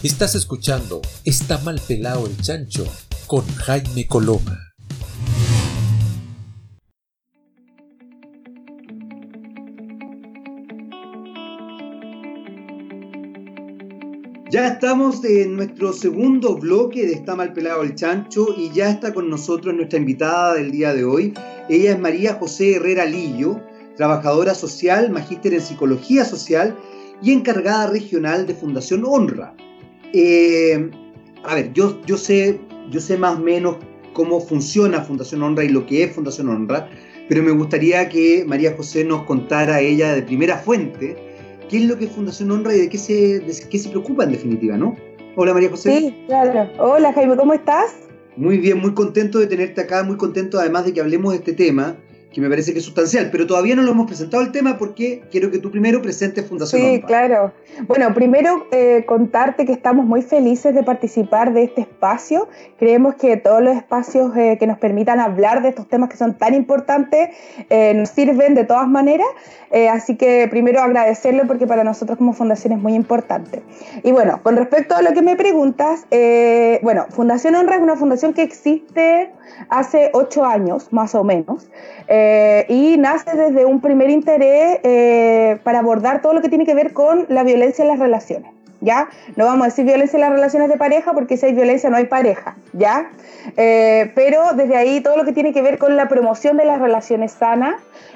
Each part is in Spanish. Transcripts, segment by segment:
Estás escuchando Está mal pelado el chancho con Jaime Coloma. Ya estamos en nuestro segundo bloque de Está mal pelado el chancho y ya está con nosotros nuestra invitada del día de hoy. Ella es María José Herrera Lillo, trabajadora social, magíster en psicología social y encargada regional de Fundación Honra. Eh, a ver, yo, yo, sé, yo sé más o menos cómo funciona Fundación Honra y lo que es Fundación Honra, pero me gustaría que María José nos contara ella de primera fuente qué es lo que es Fundación Honra y de qué se, de qué se preocupa en definitiva, ¿no? Hola María José. Sí, claro. Hola Jaime, ¿cómo estás? Muy bien, muy contento de tenerte acá, muy contento además de que hablemos de este tema que me parece que es sustancial, pero todavía no lo hemos presentado el tema porque quiero que tú primero presentes Fundación Sí, claro. Bueno, primero eh, contarte que estamos muy felices de participar de este espacio. Creemos que todos los espacios eh, que nos permitan hablar de estos temas que son tan importantes eh, nos sirven de todas maneras. así que primero agradecerlo porque para nosotros como fundación es muy importante. Y bueno, con respecto a lo que me preguntas, bueno, Fundación Honra es una fundación que existe hace ocho años, más o menos. Eh, y nace desde un primer interés eh, para abordar todo lo que tiene que ver con la violencia en las relaciones. ¿Ya? No vamos a decir violencia en las relaciones de pareja porque si hay violencia no hay pareja, ¿ya? Eh, pero desde ahí todo lo que tiene que ver con la promoción de las relaciones sanas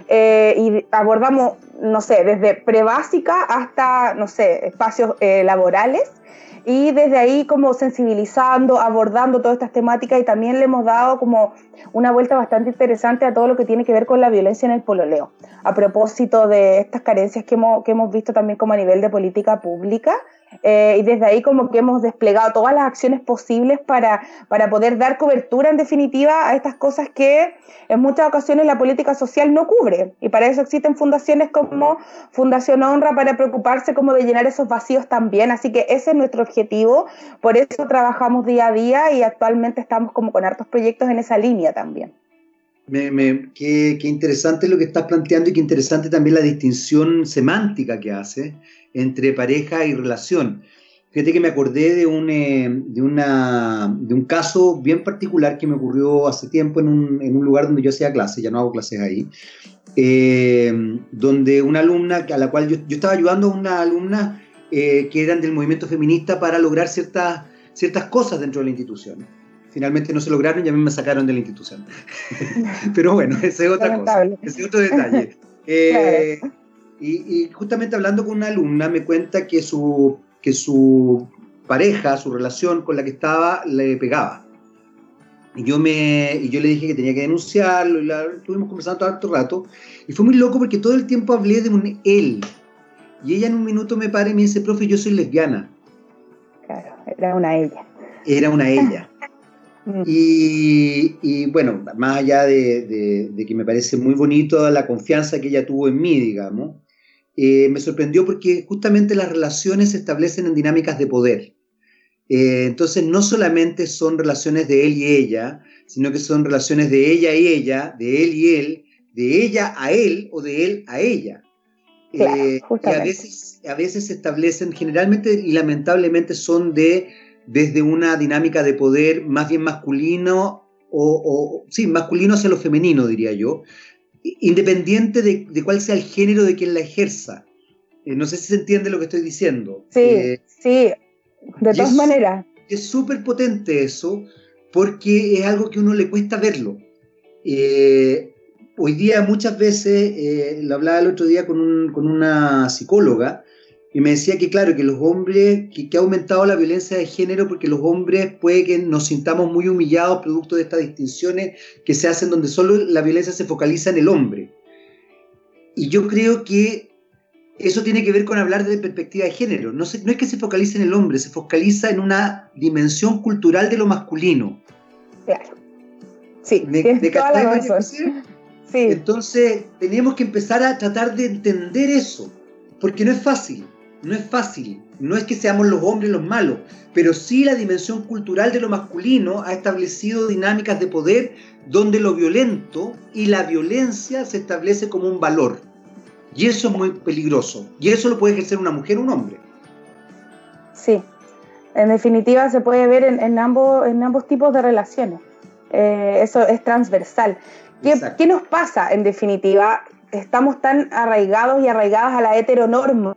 y abordamos, no sé, desde prebásica hasta, no sé, espacios laborales y desde ahí como sensibilizando, abordando todas estas temáticas y también le hemos dado como una vuelta bastante interesante a todo lo que tiene que ver con la violencia en el pololeo, a propósito de estas carencias que hemos, visto también como a nivel de política pública eh, y desde ahí como que hemos desplegado todas las acciones posibles para, para poder dar cobertura en definitiva a estas cosas que en muchas ocasiones la política social no cubre. Y para eso existen fundaciones como Fundación Honra para preocuparse como de llenar esos vacíos también. Así que ese es nuestro objetivo. Por eso trabajamos día a día y actualmente estamos como con hartos proyectos en esa línea también. qué, qué, interesante lo que estás planteando y qué interesante también la distinción semántica que hace entre pareja y relación. Fíjate que me acordé de un, eh, de, una, de un caso bien particular que me ocurrió hace tiempo en un, en un lugar donde yo hacía clases, ya no hago clases ahí, eh, donde una alumna a la cual yo, yo estaba ayudando a una alumna eh, que eran del movimiento feminista para lograr ciertas, ciertas cosas dentro de la institución. Finalmente no se lograron y a mí me sacaron de la institución. Pero bueno, ese es otra cosa, ese es otro detalle. Y, justamente hablando con una alumna me cuenta que su, que su pareja, su relación con la que estaba, le pegaba. Y yo, me, y yo le dije que tenía que denunciarlo, y la, estuvimos conversando todo el rato, y fue muy loco porque todo el tiempo hablé de un él. Y ella en un minuto me para y me dice, profe, yo soy lesbiana. Claro, era una ella. Era una ella. Y, y, bueno, más allá de, de, de, que me parece muy bonito la confianza que ella tuvo en mí, digamos, eh, me sorprendió porque justamente las relaciones se establecen en dinámicas de poder. Eh, entonces no solamente son relaciones de él y ella, sino que son relaciones de ella y ella, de él y él, de ella a él o de él a ella. Eh, y a veces, a veces se establecen, generalmente y lamentablemente son de desde una dinámica de poder más bien masculino o, o sí, masculino hacia lo femenino, diría yo, independiente de, cuál sea el género de quien la ejerza. Eh, no sé si se entiende lo que estoy diciendo. Sí, eh, sí, de todas maneras. Es súper potente eso, porque es algo que a uno le cuesta verlo. Eh, hoy día muchas veces, lo hablaba el otro día con, con una psicóloga, y me decía que, claro, que los hombres, que, ha aumentado la violencia de género porque los hombres puede que nos sintamos muy humillados producto de estas distinciones que se hacen donde solo la violencia se focaliza en el hombre. Y yo creo que eso tiene que ver con hablar de perspectiva de género. No, no es que se focalice en el hombre, se focaliza en una dimensión cultural de lo masculino. Claro. Sí, ¿Me, toda la razón. Sí. Entonces, tenemos que empezar a tratar de entender eso, porque no es fácil no es fácil. No es que seamos los hombres los malos, pero sí la dimensión cultural de lo masculino ha establecido dinámicas de poder donde lo violento y la violencia se establece como un valor. Y eso es muy peligroso. Y eso lo puede ejercer una mujer o un hombre. Sí, En definitiva, se puede ver en, ambos, en ambos tipos de relaciones. Eh, eso es transversal. ¿Qué, ¿Qué, nos pasa en definitiva? Estamos tan arraigados y arraigadas a la heteronorma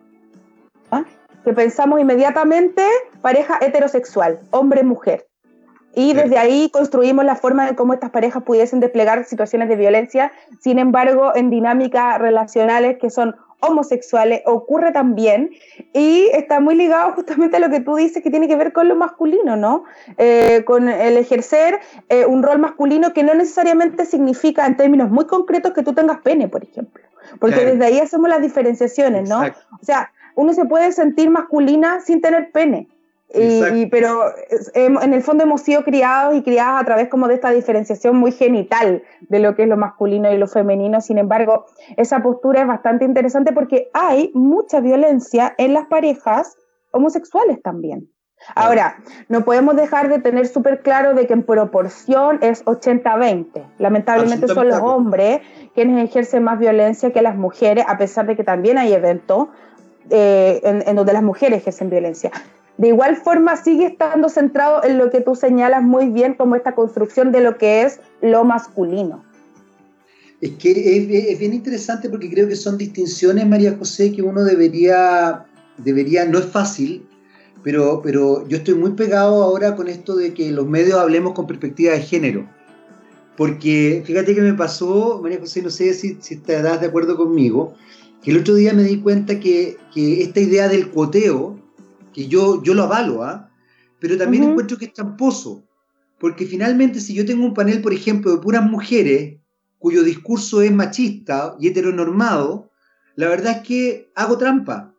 que pensamos inmediatamente pareja heterosexual, hombre-mujer. Y desde ahí construimos la forma de cómo estas parejas pudiesen desplegar situaciones de violencia. Sin embargo, en dinámicas relacionales que son homosexuales ocurre también y está muy ligado justamente a lo que tú dices que tiene que ver con lo masculino, ¿no? Eh, con el ejercer eh, un rol masculino que no necesariamente significa en términos muy concretos que tú tengas pene, por ejemplo, porque desde ahí hacemos las diferenciaciones, ¿no? O sea, uno se puede sentir masculina sin tener pene. Y, pero en el fondo hemos sido criados y criadas a través como de esta diferenciación muy genital de lo que es lo masculino y lo femenino. Sin embargo, esa postura es bastante interesante porque hay mucha violencia en las parejas homosexuales también. Ahora, no podemos dejar de tener súper claro de que en proporción es 80-20. Lamentablemente son los hombres quienes ejercen más violencia que las mujeres, a pesar de que también hay eventos eh, en, donde las mujeres ejercen violencia. De igual forma, sigue estando centrado en lo que tú señalas muy bien como esta construcción de lo que es lo masculino. Es que es, bien interesante porque creo que son distinciones, María José, que uno debería, debería no es fácil, pero, pero yo estoy muy pegado ahora con esto de que los medios hablemos con perspectiva de género. Porque fíjate que me pasó, María José, no sé si, si estarás de acuerdo conmigo, que el otro día me di cuenta que, que esta idea del cuoteo, que yo, yo lo avalo, ¿ah? pero también encuentro que es tramposo, porque finalmente si yo tengo un panel, por ejemplo, de puras mujeres cuyo discurso es machista y heteronormado, la verdad es que hago trampa,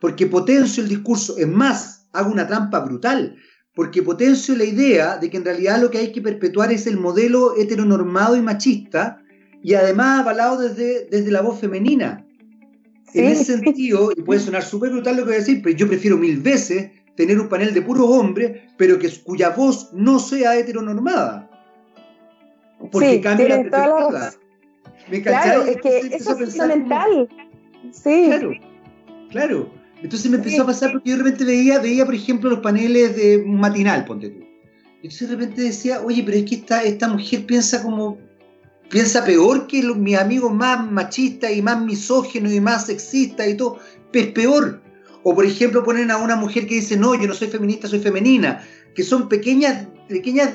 porque potencio el discurso, es más, hago una trampa brutal, porque potencio la idea de que en realidad lo que hay que perpetuar es el modelo heteronormado y machista, y además avalado desde, desde la voz femenina. En ese sentido, y puede sonar súper brutal lo que voy a decir, pero yo prefiero mil veces tener un panel de puros hombres, pero que, cuya voz no sea heteronormada. Porque cambia la perspectiva. ¿Me claro, es que eso es fundamental. Sí. Claro, claro. Entonces me empezó a pasar porque yo de repente veía, veía, por ejemplo, los paneles de matinal, ponte tú. Entonces de repente decía, oye, pero es que esta, esta mujer piensa como piensa peor que los, mis amigos más machistas y más misógenos y más sexistas y todo, es peor. O por ejemplo ponen a una mujer que dice, no, yo no soy feminista, soy femenina, que son pequeñas, pequeñas,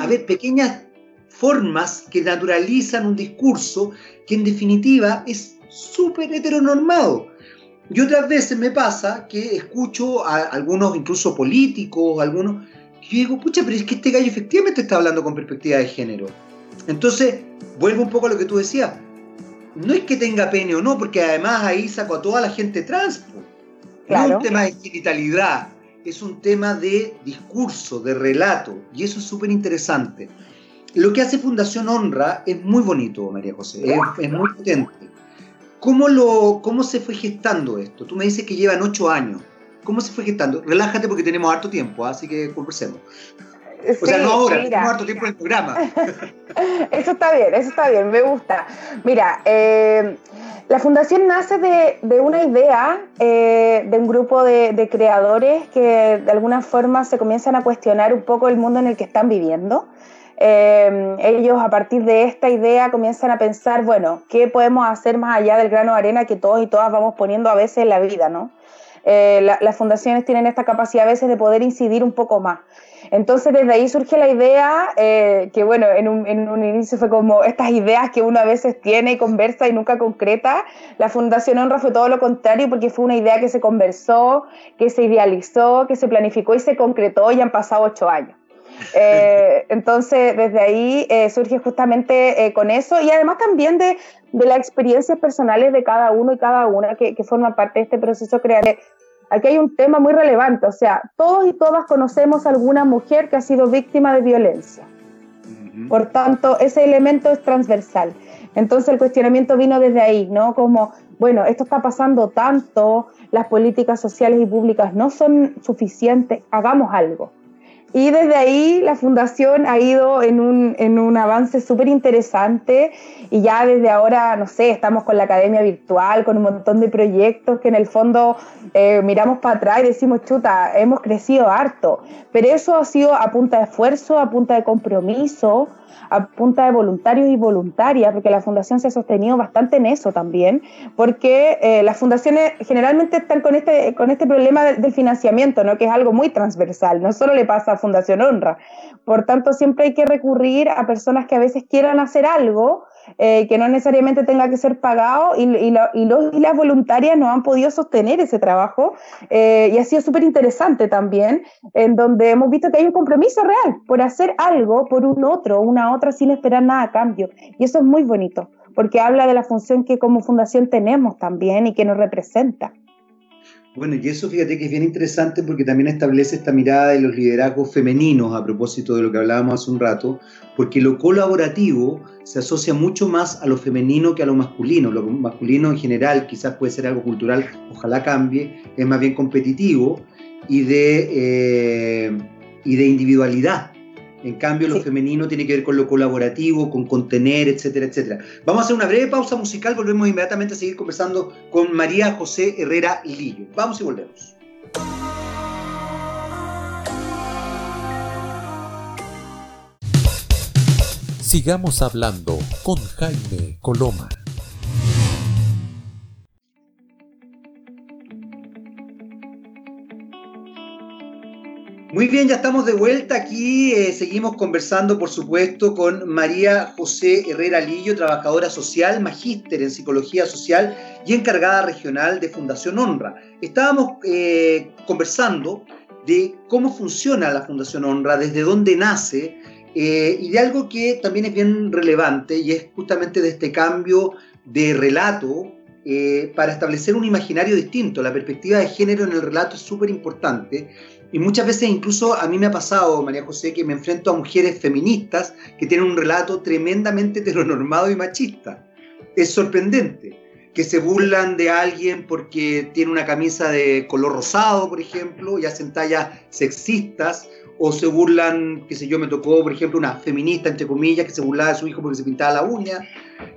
a ver, pequeñas formas que naturalizan un discurso que en definitiva es súper heteronormado. Y otras veces me pasa que escucho a algunos, incluso políticos, algunos, yo digo, pucha, pero es que este gallo efectivamente está hablando con perspectiva de género. Entonces, vuelvo un poco a lo que tú decías. No es que tenga pene o no, porque además ahí saco a toda la gente trans. No es un tema de genitalidad, es un tema de discurso, de relato, y eso es súper interesante. Lo que hace Fundación Honra es muy bonito, María José, es, muy potente. ¿Cómo, lo, ¿Cómo se fue gestando esto? Tú me dices que llevan ocho años. ¿Cómo se fue gestando? Relájate porque tenemos harto tiempo, ¿ah? así que conversemos. O sea, no ahora, mira. harto tiempo en el programa. eso está bien, eso está bien, me gusta. Mira, eh, la fundación nace de, una idea eh, de un grupo de, creadores que de alguna forma se comienzan a cuestionar un poco el mundo en el que están viviendo. Eh, ellos a partir de esta idea comienzan a pensar, bueno, ¿qué podemos hacer más allá del grano de arena que todos y todas vamos poniendo a veces en la vida, ¿no? las fundaciones tienen esta capacidad a veces de poder incidir un poco más. Entonces desde ahí surge la idea, eh, que bueno, en un, en un, inicio fue como estas ideas que uno a veces tiene y conversa y nunca concreta. La Fundación Honra fue todo lo contrario porque fue una idea que se conversó, que se idealizó, que se planificó y se concretó y han pasado ocho años. Eh, entonces, desde ahí eh, surge justamente con eso y además también de, de, las experiencias personales de cada uno y cada una que, que forman parte de este proceso creativo aquí hay un tema muy relevante, o sea, todos y todas conocemos a alguna mujer que ha sido víctima de violencia. Por tanto, ese elemento es transversal. Entonces el cuestionamiento vino desde ahí, ¿no? Como, bueno, esto está pasando tanto, las políticas sociales y públicas no son suficientes, hagamos algo. Y desde ahí la fundación ha ido en un, en un avance súper interesante y ya desde ahora, no sé, estamos con la academia virtual, con un montón de proyectos que en el fondo eh, miramos para atrás y decimos, chuta, hemos crecido harto. Pero eso ha sido a punta de esfuerzo, a punta de compromiso, a punta de voluntarios y voluntarias, porque la fundación se ha sostenido bastante en eso también, porque eh, las fundaciones generalmente están con este, con este problema del, financiamiento, ¿no? que es algo muy transversal, no solo le pasa a Fundación Honra. Por tanto, siempre hay que recurrir a personas que a veces quieran hacer algo, eh, que no necesariamente tenga que ser pagado y, los y las voluntarias no han podido sostener ese trabajo eh, y ha sido súper interesante también, en donde hemos visto que hay un compromiso real por hacer algo por un otro, una otra sin esperar nada a cambio y eso es muy bonito porque habla de la función que como fundación tenemos también y que nos representa. Bueno, y eso fíjate que es bien interesante porque también establece esta mirada de los liderazgos femeninos a propósito de lo que hablábamos hace un rato, porque lo colaborativo se asocia mucho más a lo femenino que a lo masculino. Lo masculino en general quizás puede ser algo cultural, ojalá cambie, es más bien competitivo y de, eh, y de individualidad. En cambio, lo femenino tiene que ver con lo colaborativo, con contener, etcétera, etcétera. Vamos a hacer una breve pausa musical, volvemos inmediatamente a seguir conversando con María José Herrera Lillo. Vamos y volvemos. Sigamos hablando con Jaime Coloma. Muy bien, ya estamos de vuelta aquí. Eh, seguimos conversando, por supuesto, con María José Herrera Lillo, trabajadora social, magíster en psicología social y encargada regional de Fundación Honra. Estábamos eh, conversando de cómo funciona la Fundación Honra, desde dónde nace eh, y de algo que también es bien relevante y es justamente de este cambio de relato para establecer un imaginario distinto. La perspectiva de género en el relato es súper importante y muchas veces incluso a mí me ha pasado, María José, que me enfrento a mujeres feministas que tienen un relato tremendamente heteronormado y machista. Es sorprendente que se burlan de alguien porque tiene una camisa de color rosado, por ejemplo, y hacen tallas sexistas, o se burlan, qué sé yo, me tocó, por ejemplo, una feminista, entre comillas, que se burlaba de su hijo porque se pintaba la uña.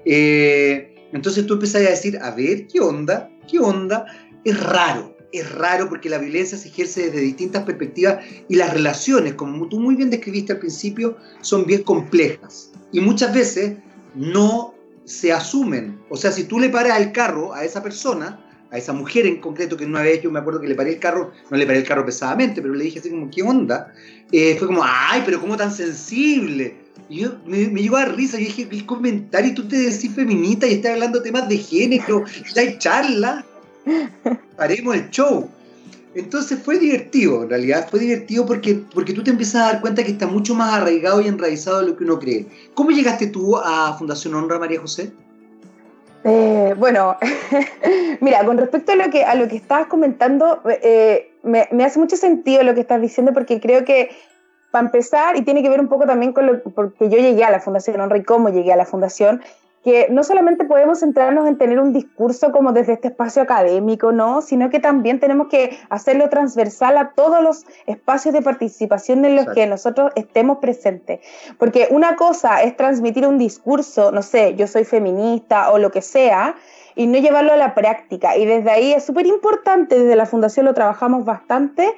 Eh, entonces tú empezás a decir, a ver, ¿qué onda? ¿Qué onda? Es raro es raro porque la violencia se ejerce desde distintas perspectivas y las relaciones, como tú muy bien describiste al principio, son bien complejas. Y muchas veces no se asumen. O sea, si tú le paras el carro a esa persona, a esa mujer en concreto, que una vez yo me acuerdo que le paré el carro, no le paré el carro pesadamente, pero le dije así como, ¿qué onda? Eh, fue como, ay, pero ¿cómo tan sensible? Y yo me, llegó a risa, yo dije, el comentario, tú te decís feminista y estás hablando temas de género, y hay charla. Haremos el show. Entonces fue divertido, en realidad fue divertido porque, porque tú te empiezas a dar cuenta que está mucho más arraigado y enraizado de lo que uno cree. ¿Cómo llegaste tú a Fundación Honra, María José? Eh, bueno, mira, con respecto a lo que, a lo que estabas comentando, eh, me, me, hace mucho sentido lo que estás diciendo porque creo que, para empezar, y tiene que ver un poco también con lo porque yo llegué a la Fundación Honra y cómo llegué a la Fundación, que no solamente podemos centrarnos en tener un discurso como desde este espacio académico, ¿no? sino que también tenemos que hacerlo transversal a todos los espacios de participación en los que nosotros estemos presentes. Porque una cosa es transmitir un discurso, no sé, yo soy feminista o lo que sea, y no llevarlo a la práctica. Y desde ahí es súper importante, desde la Fundación lo trabajamos bastante,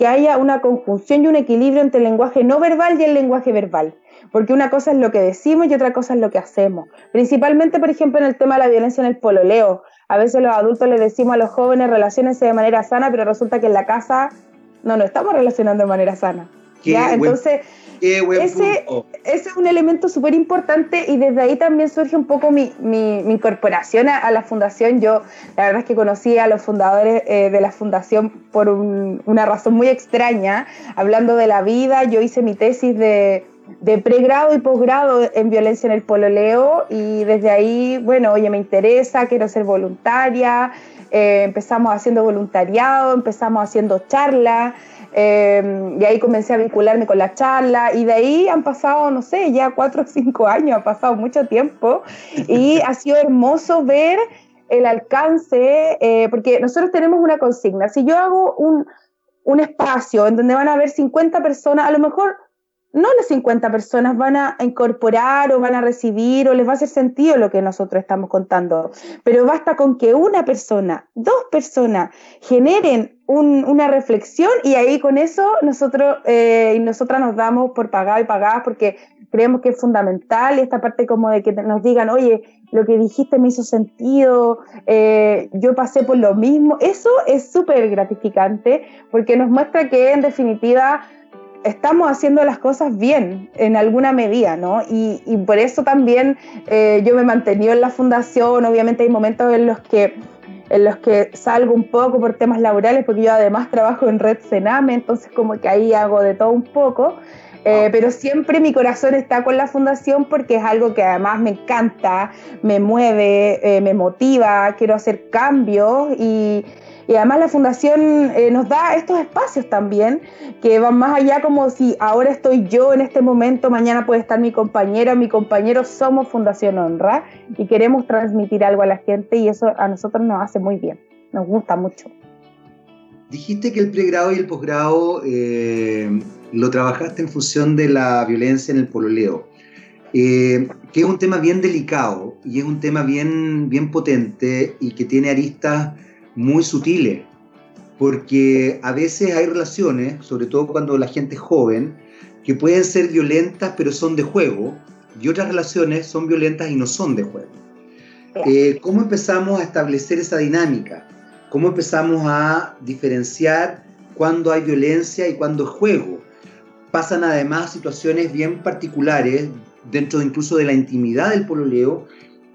que haya una conjunción y un equilibrio entre el lenguaje no verbal y el lenguaje verbal porque una cosa es lo que decimos y otra cosa es lo que hacemos. Principalmente, por ejemplo, en el tema de la violencia en el pololeo. A veces los adultos les decimos a los jóvenes relacionense de manera sana, pero resulta que en la casa no nos estamos relacionando de manera sana. ¿ya? Entonces, ese, es un elemento súper importante y desde ahí también surge un poco mi, mi, incorporación a, la fundación. Yo la verdad es que conocí a los fundadores eh, de la fundación por una razón muy extraña, hablando de la vida. Yo hice mi tesis de de pregrado y posgrado en violencia en el pololeo y desde ahí, bueno, oye, me interesa, quiero ser voluntaria, eh, empezamos haciendo voluntariado, empezamos haciendo charlas eh, y ahí comencé a vincularme con la charla y de ahí han pasado, no sé, ya cuatro o cinco años, ha pasado mucho tiempo y ha sido hermoso ver el alcance, eh, porque nosotros tenemos una consigna, si yo hago un, un espacio en donde van a haber 50 personas, a lo mejor no las 50 personas van a incorporar o van a recibir o les va a hacer sentido lo que nosotros estamos contando, pero basta con que una persona, dos personas generen una reflexión y ahí con eso nosotros eh, y nosotras nos damos por pagado y pagadas porque creemos que es fundamental esta parte como de que nos digan, oye, lo que dijiste me hizo sentido, eh, yo pasé por lo mismo, eso es súper gratificante porque nos muestra que en definitiva estamos haciendo las cosas bien en alguna medida, ¿no? Y, por eso también eh, yo me he mantenido en la fundación, obviamente hay momentos en los que en los que salgo un poco por temas laborales, porque yo además trabajo en Red Sename, entonces como que ahí hago de todo un poco, eh, ah. pero siempre mi corazón está con la fundación porque es algo que además me encanta, me mueve, eh, me motiva, quiero hacer cambios y, y además la fundación eh, nos da estos espacios también que van más allá como si ahora estoy yo en este momento, mañana puede estar mi compañero, mi compañero, somos Fundación Honra y queremos transmitir algo a la gente y eso a nosotros nos hace muy bien, nos gusta mucho. Dijiste que el pregrado y el posgrado eh, lo trabajaste en función de la violencia en el pololeo, eh, que es un tema bien delicado y es un tema bien, bien potente y que tiene aristas muy sutiles, porque a veces hay relaciones, sobre todo cuando la gente es joven, que pueden ser violentas pero son de juego, y otras relaciones son violentas y no son de juego. Eh, ¿Cómo empezamos a establecer esa dinámica? ¿Cómo empezamos a diferenciar cuando hay violencia y cuando es juego? Pasan además situaciones bien particulares dentro incluso de la intimidad del pololeo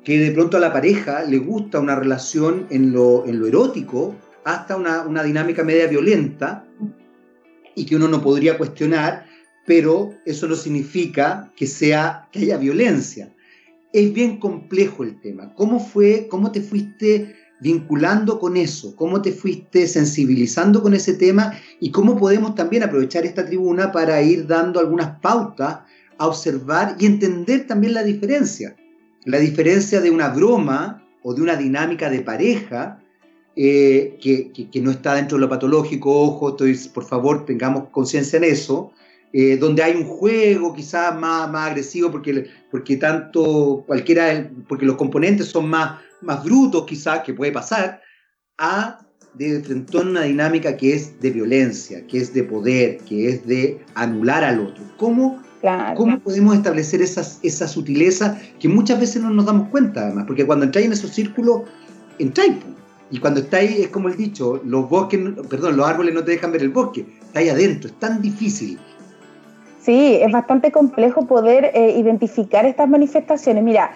que de pronto a la pareja le gusta una relación en lo, en lo erótico, hasta una, una, dinámica media violenta, y que uno no podría cuestionar, pero eso no significa que, sea, que haya violencia. Es bien complejo el tema. ¿Cómo fue, cómo te fuiste vinculando con eso? ¿Cómo te fuiste sensibilizando con ese tema? ¿Y cómo podemos también aprovechar esta tribuna para ir dando algunas pautas a observar y entender también la diferencia? La diferencia de una broma o de una dinámica de pareja eh, que, no está dentro de lo patológico, ojo, estoy, por favor tengamos conciencia en eso, eh, donde hay un juego quizás más, más agresivo porque, porque tanto cualquiera, porque los componentes son más, más brutos quizás, que puede pasar, a de frente a una dinámica que es de violencia, que es de poder, que es de anular al otro. ¿Cómo ¿Cómo podemos establecer esas, esa sutileza que muchas veces no nos damos cuenta, además? Porque cuando entráis en esos círculos, entráis. Y cuando estáis, es como el dicho, los bosques, perdón, los árboles no te dejan ver el bosque, estáis adentro, es tan difícil. Sí, es bastante complejo poder eh, identificar estas manifestaciones. Mira,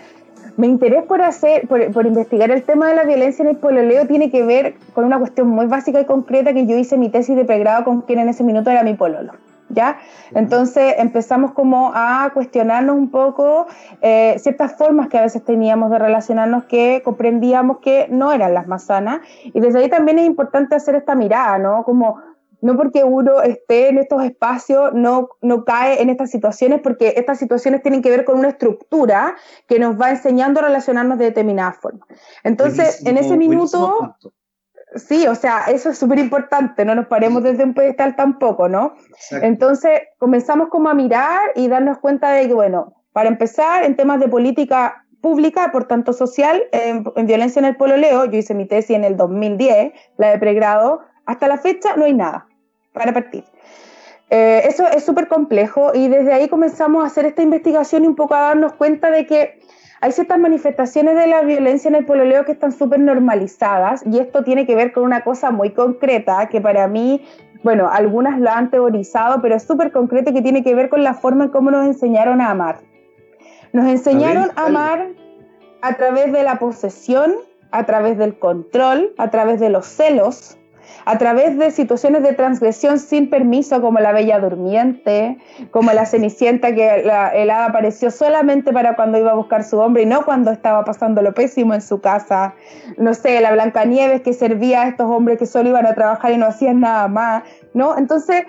mi interés por hacer, por, por, investigar el tema de la violencia en el pololeo tiene que ver con una cuestión muy básica y concreta que yo hice mi tesis de pregrado con quien en ese minuto era mi pololo. ¿Ya? Entonces empezamos como a cuestionarnos un poco eh, ciertas formas que a veces teníamos de relacionarnos que comprendíamos que no eran las más sanas y desde ahí también es importante hacer esta mirada, ¿no? Como no porque uno esté en estos espacios, no, no cae en estas situaciones, porque estas situaciones tienen que ver con una estructura que nos va enseñando a relacionarnos de determinada forma. Entonces, en ese minuto, Sí, o sea, eso es súper importante, no nos paremos desde un pedestal tampoco, ¿no? Entonces, comenzamos como a mirar y darnos cuenta de que, bueno, para empezar, en temas de política pública, por tanto social, en, violencia en el pololeo, yo hice mi tesis en el 2010, la de pregrado, hasta la fecha no hay nada para partir. Eh, eso es súper complejo y desde ahí comenzamos a hacer esta investigación y un poco a darnos cuenta de que hay ciertas manifestaciones de la violencia en el pololeo que están súper normalizadas y esto tiene que ver con una cosa muy concreta que para mí, bueno, algunas lo han teorizado, pero es súper concreto que tiene que ver con la forma en cómo nos enseñaron a amar. Nos enseñaron a, a amar a través de la posesión, a través del control, a través de los celos, a través de situaciones de transgresión sin permiso, como la Bella Durmiente, como la Cenicienta, que la, apareció solamente para cuando iba a buscar su hombre y no cuando estaba pasando lo pésimo en su casa. No sé, la Blancanieves que servía a estos hombres que solo iban a trabajar y no hacían nada más, ¿no? Entonces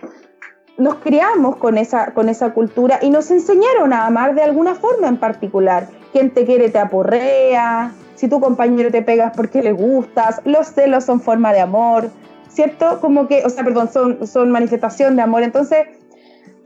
nos criamos con esa, con esa cultura y nos enseñaron a amar de alguna forma en particular. Quien te quiere te aporrea, si tu compañero te pegas porque le gustas, los celos son forma de amor, ¿cierto? Como que, o sea, perdón, son, son manifestación de amor. Entonces,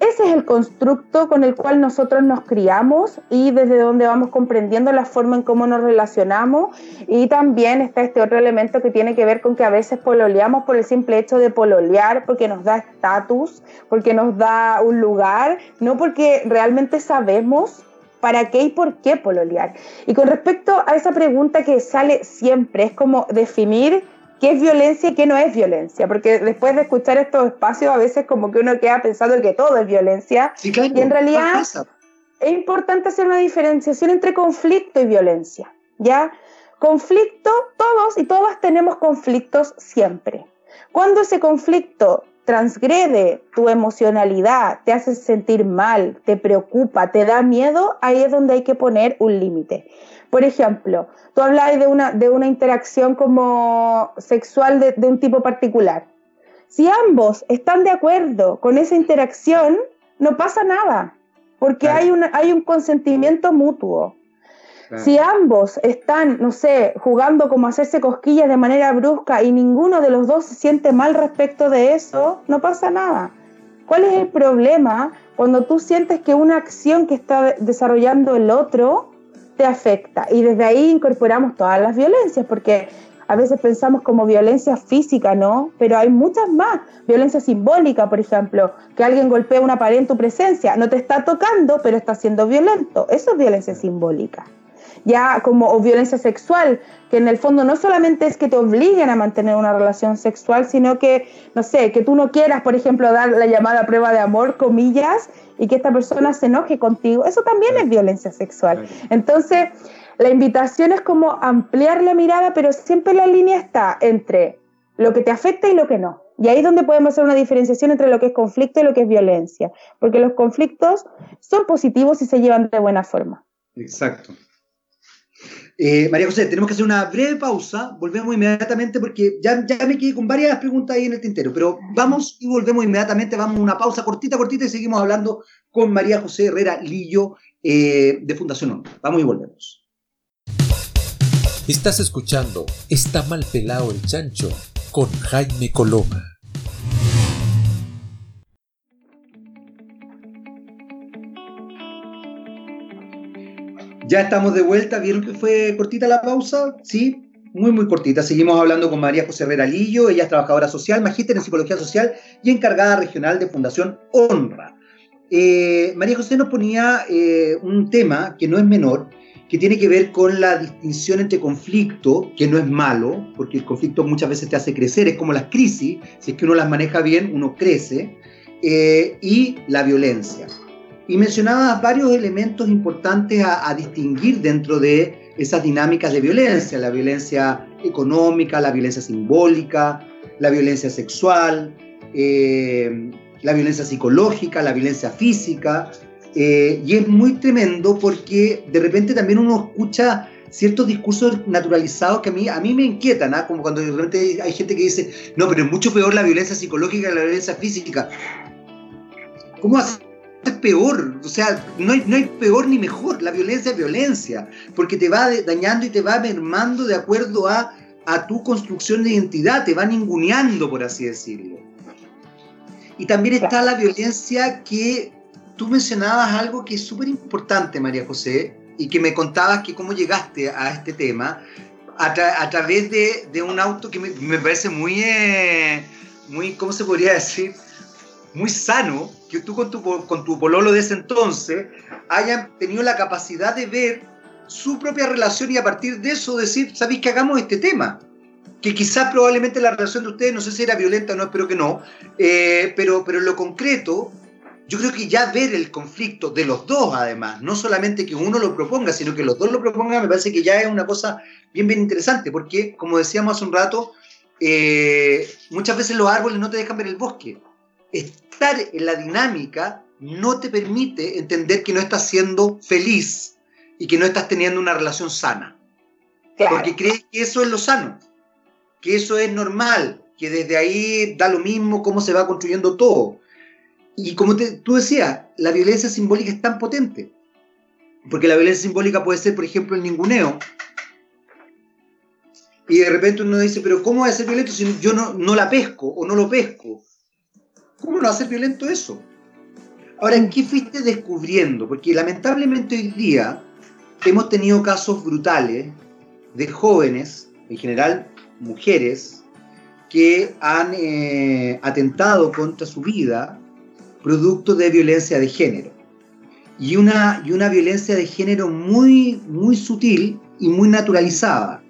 ese es el constructo con el cual nosotros nos criamos y desde donde vamos comprendiendo la forma en cómo nos relacionamos. Y también está este otro elemento que tiene que ver con que a veces pololeamos por el simple hecho de pololear, porque nos da estatus, porque nos da un lugar, no porque realmente sabemos para qué y por qué pololear. Y con respecto a esa pregunta que sale siempre, es como definir qué es violencia y qué no es violencia, porque después de escuchar estos espacios a veces como que uno queda pensando que todo es violencia y en realidad es importante hacer una diferenciación entre conflicto y violencia, ¿ya? Conflicto, todos y todas tenemos conflictos siempre. Cuando ese conflicto transgrede tu emocionalidad, te hace sentir mal, te preocupa, te da miedo, ahí es donde hay que poner un límite. Por ejemplo, tú hablas de una, de una interacción como sexual de, un tipo particular. Si ambos están de acuerdo con esa interacción, no pasa nada, porque hay, hay un consentimiento mutuo. Si ambos están, no sé, jugando como hacerse cosquillas de manera brusca y ninguno de los dos se siente mal respecto de eso, no pasa nada. ¿Cuál es el problema cuando tú sientes que una acción que está desarrollando el otro te afecta. Y desde ahí incorporamos todas las violencias, porque a veces pensamos como violencia física, ¿no? Pero hay muchas más. Violencia simbólica, por ejemplo, que alguien golpea una pared en tu presencia. No te está tocando, pero está siendo violento. Eso es violencia simbólica. Ya como o violencia sexual, que en el fondo no solamente es que te obliguen a mantener una relación sexual, sino que, no sé, que tú no quieras, por ejemplo, dar la llamada prueba de amor, comillas, y que esta persona se enoje contigo, eso también es violencia sexual. Entonces, la invitación es como ampliar la mirada, pero siempre la línea está entre lo que te afecta y lo que no. Y ahí es donde podemos hacer una diferenciación entre lo que es conflicto y lo que es violencia, porque los conflictos son positivos y se llevan de buena forma. Exacto. Eh, María José, tenemos que hacer una breve pausa, volvemos inmediatamente porque ya, me quedé con varias preguntas ahí en el tintero, pero vamos y volvemos inmediatamente, vamos a una pausa cortita, cortita y seguimos hablando con María José Herrera Lillo eh, de Fundación ONU. Vamos y volvemos. Estás escuchando Está mal pelado el chancho con Jaime Coloma. Ya estamos de vuelta. ¿Vieron que fue cortita la pausa? Sí, muy, muy cortita. Seguimos hablando con María José Herrera Lillo. Ella es trabajadora social, magíster en psicología social y encargada regional de Fundación Honra. Eh, María José nos ponía eh, un tema que no es menor, que tiene que ver con la distinción entre conflicto, que no es malo, porque el conflicto muchas veces te hace crecer, es como las crisis, si es que uno las maneja bien, uno crece, eh, y la violencia. Y mencionaba varios elementos importantes a, distinguir dentro de esas dinámicas de violencia, la violencia económica, la violencia simbólica, la violencia sexual, eh, la violencia psicológica, la violencia física. Eh, y es muy tremendo porque de repente también uno escucha ciertos discursos naturalizados que a mí, a mí me inquietan, ¿ah? como cuando de repente hay gente que dice, no, pero es mucho peor la violencia psicológica que la violencia física. ¿Cómo hace? Es peor, o sea, no hay, no hay peor ni mejor, la violencia es violencia, porque te va dañando y te va mermando de acuerdo a, a tu construcción de identidad, te va ninguneando, por así decirlo. Y también está la violencia que tú mencionabas algo que es súper importante, María José, y que me contabas que cómo llegaste a este tema a, a través de, de, un auto que me, me parece muy, eh, muy, ¿cómo se podría decir? Muy sano, que tú con tu, con tu pololo de ese entonces hayan tenido la capacidad de ver su propia relación y a partir de eso decir, ¿sabéis que hagamos este tema? Que quizás probablemente la relación de ustedes, no sé si era violenta o no, espero que no, eh, pero, pero en lo concreto, yo creo que ya ver el conflicto de los dos además, no solamente que uno lo proponga, sino que los dos lo propongan, me parece que ya es una cosa bien, bien interesante, porque como decíamos hace un rato, eh, muchas veces los árboles no te dejan ver el bosque estar en la dinámica no te permite entender que no estás siendo feliz y que no estás teniendo una relación sana. Porque crees que eso es lo sano, que eso es normal, que desde ahí da lo mismo cómo se va construyendo todo. Y como tú decías, la violencia simbólica es tan potente. Porque la violencia simbólica puede ser, por ejemplo, el ninguneo. y de repente uno dice, pero ¿cómo va a ser violento si yo no, no la pesco o no lo pesco? ¿Cómo no va a ser violento eso? Ahora, ¿en qué fuiste descubriendo? Porque lamentablemente hoy día hemos tenido casos brutales de jóvenes, en general mujeres, que han eh, atentado contra su vida producto de violencia de género. Y una, y una violencia de género muy, muy sutil y muy naturalizada,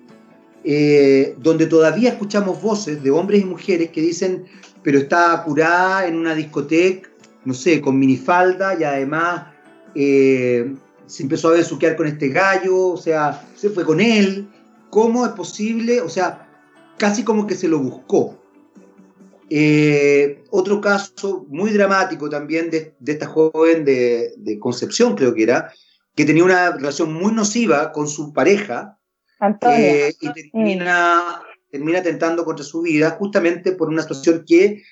eh, donde todavía escuchamos voces de hombres y mujeres que dicen, pero está curada en una discoteca, no sé, con minifalda y además eh, se empezó a besuquear con este gallo, o sea, se fue con él. ¿Cómo es posible? O sea, casi como que se lo buscó. Eh, otro caso muy dramático también de, esta joven de, Concepción, creo que era, que tenía una relación muy nociva con su pareja eh, y termina, termina atentando contra su vida justamente por una situación que,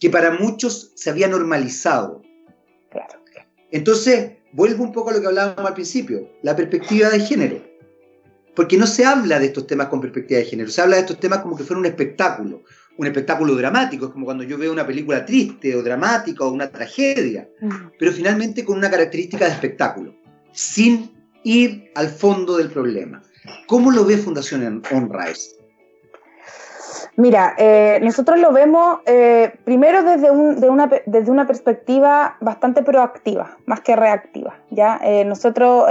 que para muchos se había normalizado. Entonces, vuelvo un poco a lo que hablábamos al principio, la perspectiva de género porque no se habla de estos temas con perspectiva de género, se habla de estos temas como que fuera un espectáculo, un espectáculo dramático, es como cuando yo veo una película triste o dramática o una tragedia, pero finalmente con una característica de espectáculo, sin ir al fondo del problema. ¿Cómo lo ve Fundación On Rise? Mira, eh, nosotros lo vemos eh, primero desde, una, desde una perspectiva bastante proactiva, más que reactiva. ¿ya? Eh, nosotros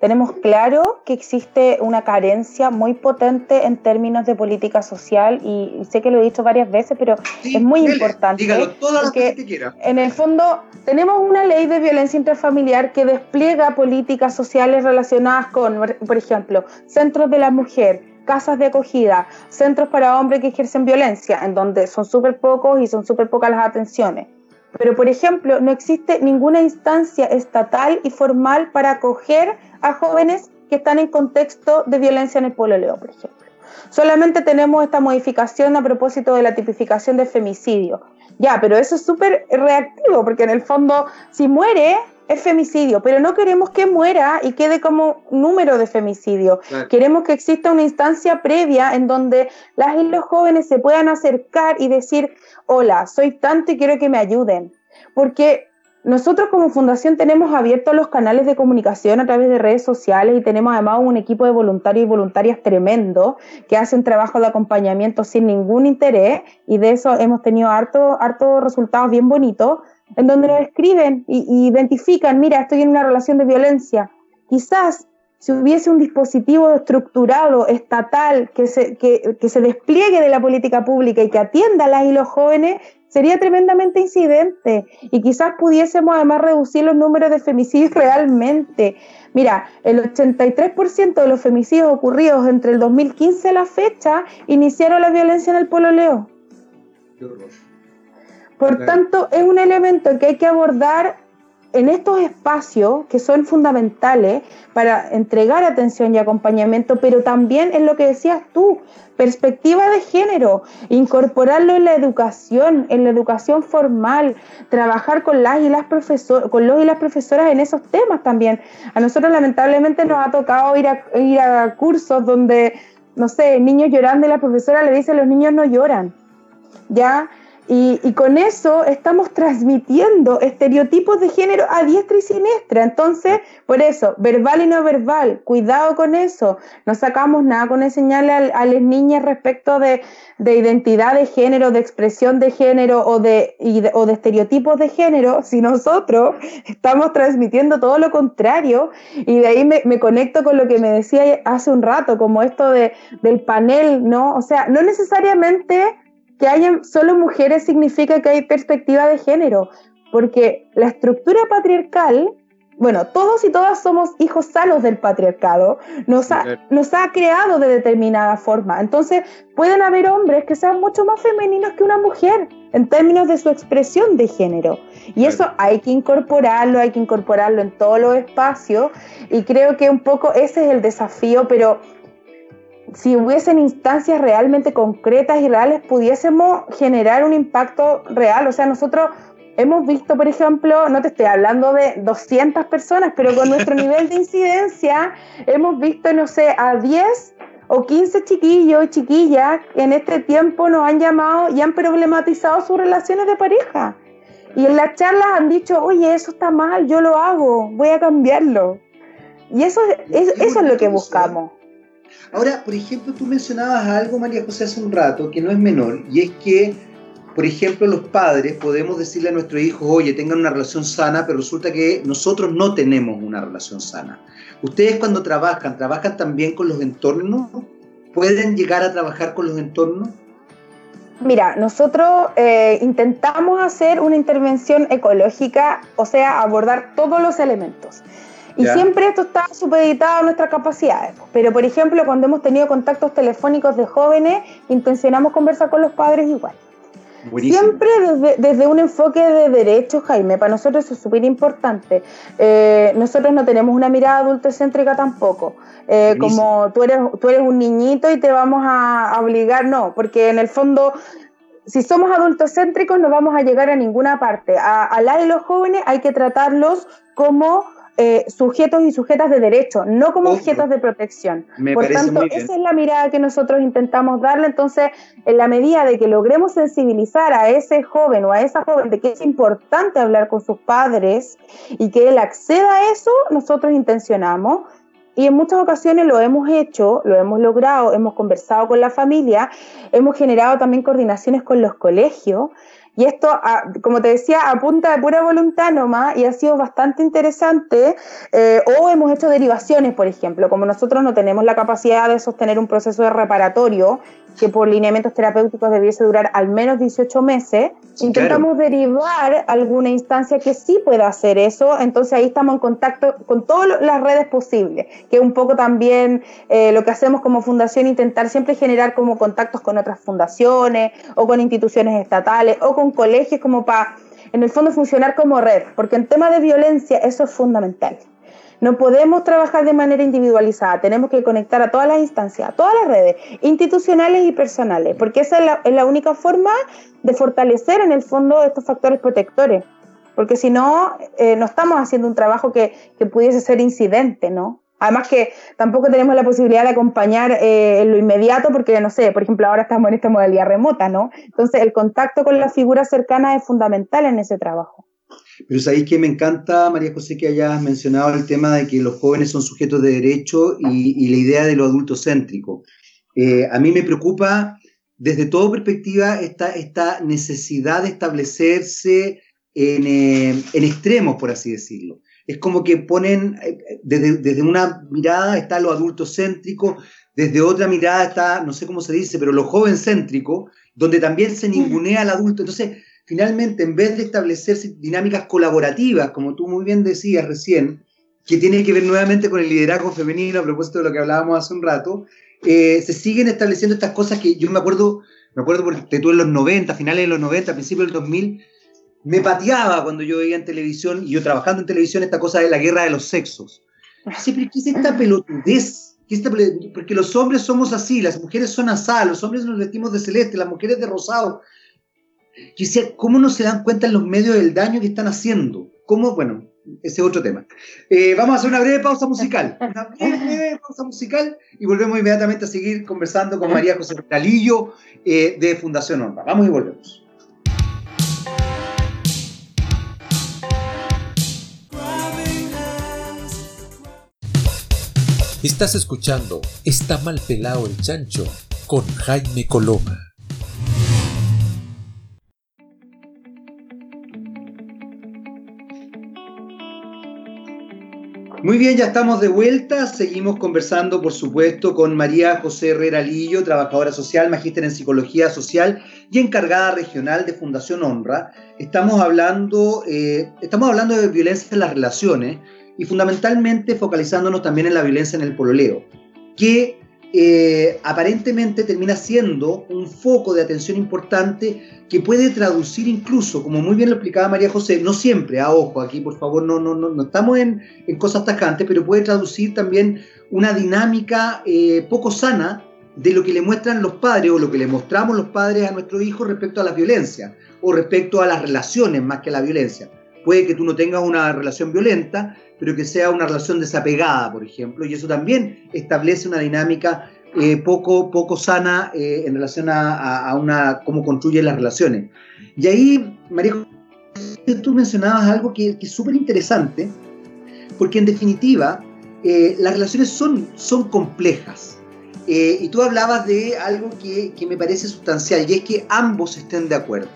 tenemos claro que existe una carencia muy potente en términos de política social y, sé que lo he dicho varias veces, pero es muy importante. Dígalo todas las que quiera. En el fondo, tenemos una ley de violencia intrafamiliar que despliega políticas sociales relacionadas con, por ejemplo, centros de la mujer casas de acogida, centros para hombres que ejercen violencia, en donde son súper pocos y son súper pocas las atenciones. Pero, por ejemplo, no existe ninguna instancia estatal y formal para acoger a jóvenes que están en contexto de violencia en el pololeo, por ejemplo. Solamente tenemos esta modificación a propósito de la tipificación de femicidio. Ya, pero eso es súper reactivo, porque en el fondo, si muere, es femicidio, pero no queremos que muera y quede como número de femicidio. Queremos que exista una instancia previa en donde las y los jóvenes se puedan acercar y decir, hola, soy tanto y quiero que me ayuden. Porque nosotros como fundación tenemos abiertos los canales de comunicación a través de redes sociales y tenemos además un equipo de voluntarios y voluntarias tremendo que hacen trabajo de acompañamiento sin ningún interés y de eso hemos tenido hartos harto resultados bien bonitos en donde nos escriben y, identifican, mira, estoy en una relación de violencia. Quizás si hubiese un dispositivo estructurado, estatal, que se, que, se despliegue de la política pública y que atienda a las y los jóvenes, sería tremendamente incidente y quizás pudiésemos además reducir los números de femicidios realmente. Mira, el 83% de los femicidios ocurridos entre el 2015 a la fecha iniciaron la violencia en el Polo Leo. Por tanto, es un elemento que hay que abordar en estos espacios que son fundamentales para entregar atención y acompañamiento, pero también en lo que decías tú, perspectiva de género, incorporarlo en la educación, en la educación formal, trabajar con las y las con los y las profesoras en esos temas también. A nosotros lamentablemente nos ha tocado ir a, ir a cursos donde, no sé, niños llorando y la profesora le dice los niños no lloran. ¿Ya? Y, con eso estamos transmitiendo estereotipos de género a diestra y siniestra. Entonces, por eso, verbal y no verbal, cuidado con eso. No sacamos nada con enseñarle a, las niñas respecto de, identidad de género, de expresión de género o de, o de estereotipos de género si nosotros estamos transmitiendo todo lo contrario. Y de ahí me, me conecto con lo que me decía hace un rato, como esto de, del panel, ¿no? O sea, no necesariamente que hayan solo mujeres significa que hay perspectiva de género, porque la estructura patriarcal, bueno, todos y todas somos hijos sanos del patriarcado, nos ha, nos ha creado de determinada forma. Entonces, pueden haber hombres que sean mucho más femeninos que una mujer en términos de su expresión de género. Y eso hay que incorporarlo, hay que incorporarlo en todos los espacios. Y creo que un poco ese es el desafío, pero si hubiesen instancias realmente concretas y reales, pudiésemos generar un impacto real. O sea, nosotros hemos visto, por ejemplo, no te estoy hablando de 200 personas, pero con nuestro nivel de incidencia, hemos visto, no sé, a 10 o 15 chiquillos y chiquillas que en este tiempo nos han llamado y han problematizado sus relaciones de pareja. Y en las charlas han dicho, oye, eso está mal, yo lo hago, voy a cambiarlo. Y eso, es, eso es lo que buscamos. Ahora, por ejemplo, tú mencionabas algo, María José, hace un rato, que no es menor, y es que, por ejemplo, los padres podemos decirle a nuestros hijos, oye, tengan una relación sana, pero resulta que nosotros no tenemos una relación sana. Ustedes cuando trabajan, ¿trabajan también con los entornos? ¿Pueden llegar a trabajar con los entornos? Mira, nosotros eh, intentamos hacer una intervención ecológica, o sea, abordar todos los elementos. Y siempre esto está supeditado a nuestras capacidades. Pero, por ejemplo, cuando hemos tenido contactos telefónicos de jóvenes, intencionamos conversar con los padres igual. Siempre desde, un enfoque de derechos, Jaime, para nosotros eso es súper importante. Eh, nosotros no tenemos una mirada adultocéntrica tampoco. Eh, como tú eres, tú eres un niñito y te vamos a, obligar, no, porque en el fondo si somos adultocéntricos no vamos a llegar a ninguna parte. A, a la de los jóvenes hay que tratarlos como eh, sujetos y sujetas de derecho, no como objetos de protección. Por tanto, esa es la mirada que nosotros intentamos darle. Entonces, en la medida de que logremos sensibilizar a ese joven o a esa joven de que es importante hablar con sus padres y que él acceda a eso, nosotros intencionamos. Y en muchas ocasiones lo hemos hecho, lo hemos logrado, hemos conversado con la familia, hemos generado también coordinaciones con los colegios y esto, como te decía, a punta de pura voluntad nomás y ha sido bastante interesante. Eh, o hemos hecho derivaciones, por ejemplo, como nosotros no tenemos la capacidad de sostener un proceso de reparatorio que por lineamientos terapéuticos debiese durar al menos 18 meses, intentamos derivar alguna instancia que sí pueda hacer eso, entonces ahí estamos en contacto con todas las redes posibles, que es un poco también eh, lo que hacemos como fundación, intentar siempre generar como contactos con otras fundaciones o con instituciones estatales o con colegios como para, en el fondo, funcionar como red, porque en tema de violencia eso es fundamental. No podemos trabajar de manera individualizada, tenemos que conectar a todas las instancias, a todas las redes, institucionales y personales, porque esa es la, única forma de fortalecer en el fondo estos factores protectores, porque si no, eh, no estamos haciendo un trabajo que, que pudiese ser incidente, ¿no? Además que tampoco tenemos la posibilidad de acompañar eh, en lo inmediato porque, no sé, por ejemplo, ahora estamos en esta modalidad remota, ¿no? Entonces, el contacto con la figura cercana es fundamental en ese trabajo. Pero sabéis que me encanta, María José, que hayas mencionado el tema de que los jóvenes son sujetos de derecho y, la idea de lo adultocéntrico. Eh, a mí me preocupa desde toda perspectiva esta, esta necesidad de establecerse en, eh, en, extremos, por así decirlo. Es como que ponen, eh, desde, desde una mirada está lo adultocéntrico, desde otra mirada está, no sé cómo se dice, pero lo jovencéntrico, donde también se ningunea al adulto. Entonces, finalmente, en vez de establecerse dinámicas colaborativas, como tú muy bien decías recién, que tiene que ver nuevamente con el liderazgo femenino, a propósito de lo que hablábamos hace un rato, eh, se siguen estableciendo estas cosas que yo me acuerdo, me acuerdo porque tú en los 90, finales de los 90, principios del 2000, me pateaba cuando yo veía en televisión, y yo trabajando en televisión, esta cosa de la guerra de los sexos. Siempre, ¿qué es esta pelotudez? Porque los hombres somos así, las mujeres son así, los hombres nos vestimos de celeste, las mujeres de rosado. Yo decía, ¿cómo no se dan cuenta en los medios del daño que están haciendo? ¿Cómo? Bueno, ese es otro tema. Eh, vamos a hacer una breve pausa musical. Una breve, pausa musical y volvemos inmediatamente a seguir conversando con María José Calillo eh, de Fundación Honra. Vamos y volvemos. Estás escuchando Está mal pelado el chancho con Jaime Coloma. Muy bien, ya estamos de vuelta. Seguimos conversando, por supuesto, con María José Herrera Lillo, trabajadora social, magíster en psicología social y encargada regional de Fundación Honra. Estamos hablando, eh, estamos hablando de violencia en las relaciones y fundamentalmente focalizándonos también en la violencia en el pololeo, que eh, aparentemente termina siendo un foco de atención importante que puede traducir incluso, como muy bien lo explicaba María José, no siempre, a ojo, aquí por favor no, no, no, no estamos en, en cosas tajantes, pero puede traducir también una dinámica eh, poco sana de lo que le muestran los padres o lo que le mostramos los padres a nuestros hijos respecto a la violencia o respecto a las relaciones más que a la violencia. Puede que tú no tengas una relación violenta, pero que sea una relación desapegada, por ejemplo, y eso también establece una dinámica eh, poco, poco sana eh, en relación a, una, cómo construye las relaciones. Y ahí, María, tú mencionabas algo que, es súper interesante, porque en definitiva eh, las relaciones son, son complejas. y tú hablabas de algo que, que, me parece sustancial, y es que ambos estén de acuerdo.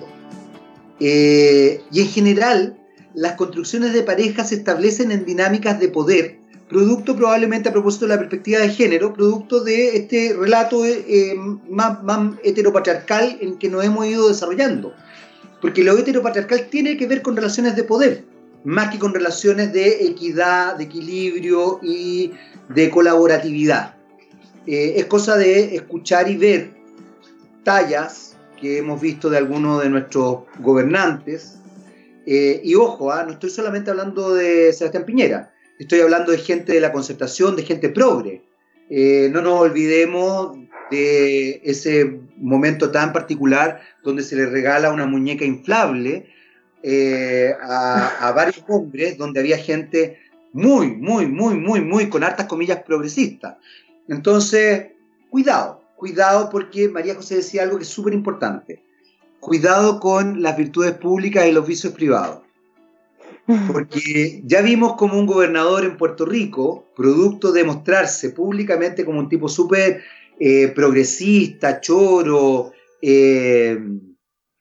y en general, las construcciones de pareja se establecen en dinámicas de poder producto probablemente a propósito de la perspectiva de género, producto de este relato eh, más, heteropatriarcal en que nos hemos ido desarrollando. Porque lo heteropatriarcal tiene que ver con relaciones de poder, más que con relaciones de equidad, de equilibrio y de colaboratividad. Eh, es cosa de escuchar y ver tallas que hemos visto de algunos de nuestros gobernantes. Eh, y ojo, ah, no estoy solamente hablando de Sebastián Piñera, Estoy hablando de gente de la concertación, de gente progre. Eh, no nos olvidemos de ese momento tan particular donde se le regala una muñeca inflable eh, a, varios hombres, donde había gente muy, muy, muy, muy, muy, con hartas comillas progresistas. Entonces, cuidado, cuidado porque María José decía algo que es súper importante. Cuidado con las virtudes públicas y los vicios privados. Porque ya vimos como un gobernador en Puerto Rico, producto de mostrarse públicamente como un tipo súper eh, progresista, choro, eh,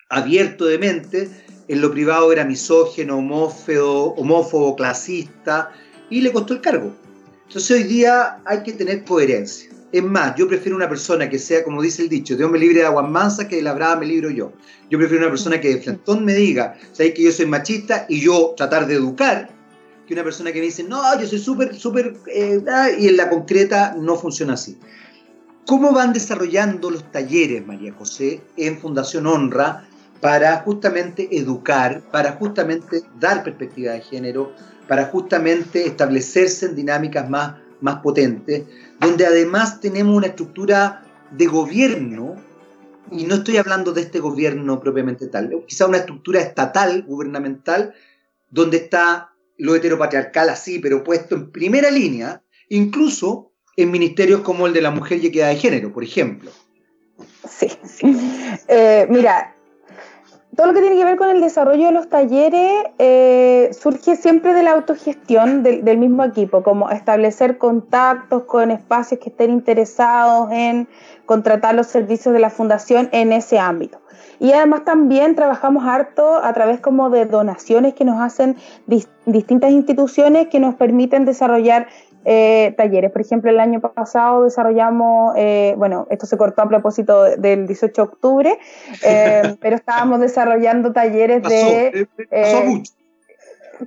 abierto de mente, en lo privado era misógeno, homófobo, homófobo, clasista, y le costó el cargo. Entonces hoy día hay que tener coherencia. Es más, yo prefiero una persona que sea, como dice el dicho, de hombre libre de aguas mansas que de la brava me libro yo. Yo prefiero una persona que de me diga, sabéis que yo soy machista y yo tratar de educar, que una persona que me dice, no, yo soy súper, súper, eh, ah", y en la concreta no funciona así. ¿Cómo van desarrollando los talleres, María José, en Fundación Honra para justamente educar, para justamente dar perspectiva de género, para justamente establecerse en dinámicas más, más potentes? Donde además tenemos una estructura de gobierno, y no estoy hablando de este gobierno propiamente tal, quizá una estructura estatal, gubernamental, donde está lo heteropatriarcal así, pero puesto en primera línea, incluso en ministerios como el de la mujer y equidad de género, por ejemplo. Sí, eh, mira, todo lo que tiene que ver con el desarrollo de los talleres eh, surge siempre de la autogestión del, mismo equipo, como establecer contactos con espacios que estén interesados en contratar los servicios de la fundación en ese ámbito. Y además también trabajamos harto a través como de donaciones que nos hacen distintas instituciones que nos permiten desarrollar eh, talleres. Por ejemplo, el año pasado desarrollamos, eh, bueno, esto se cortó a propósito del 18 de octubre, eh, pero estábamos desarrollando talleres de... Pasó mucho.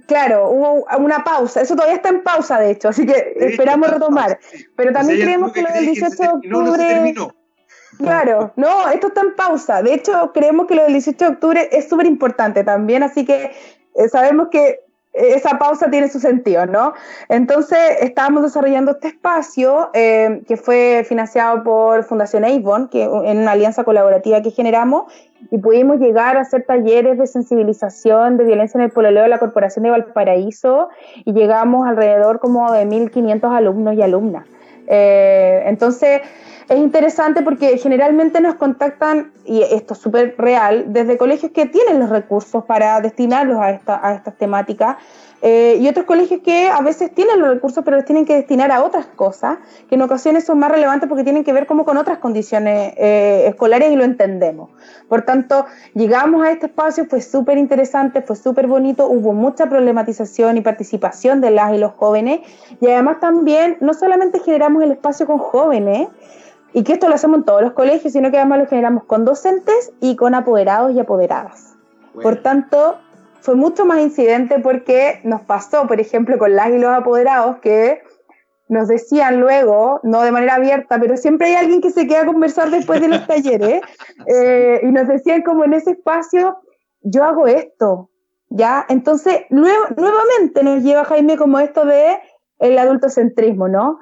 Claro, hubo una pausa, eso todavía está en pausa de hecho, así que esperamos retomar. Pero también creemos que lo del 18 de octubre... Claro, no, esto está en pausa. De hecho, creemos que lo del 18 de octubre es súper importante también, así que sabemos que esa pausa tiene su sentido, ¿no? Entonces, estábamos desarrollando este espacio eh, que fue financiado por Fundación Avon, que en una alianza colaborativa que generamos, y pudimos llegar a hacer talleres de sensibilización de violencia en el pololeo de la Corporación de Valparaíso, y llegamos alrededor como de 1.500 alumnos y alumnas. Eh, entonces, es interesante porque generalmente nos contactan, y esto es súper real, desde colegios que tienen los recursos para destinarlos a, esta, a estas temáticas, eh, y otros colegios que a veces tienen los recursos, pero los tienen que destinar a otras cosas, que en ocasiones son más relevantes porque tienen que ver como con otras condiciones eh, escolares y lo entendemos. Por tanto, llegamos a este espacio, fue súper interesante, fue súper bonito, hubo mucha problematización y participación de las y los jóvenes, y además también no solamente generamos el espacio con jóvenes, y que esto lo hacemos en todos los colegios, sino que además lo generamos con docentes y con apoderados y apoderadas. Por tanto, fue mucho más incidente porque nos pasó, por ejemplo, con las y los apoderados que nos decían luego, no de manera abierta, pero siempre hay alguien que se queda a conversar después de los talleres, eh, y nos decían como en ese espacio, yo hago esto, ¿ya? Entonces, nuevamente nos lleva Jaime como esto de el adultocentrismo, ¿no?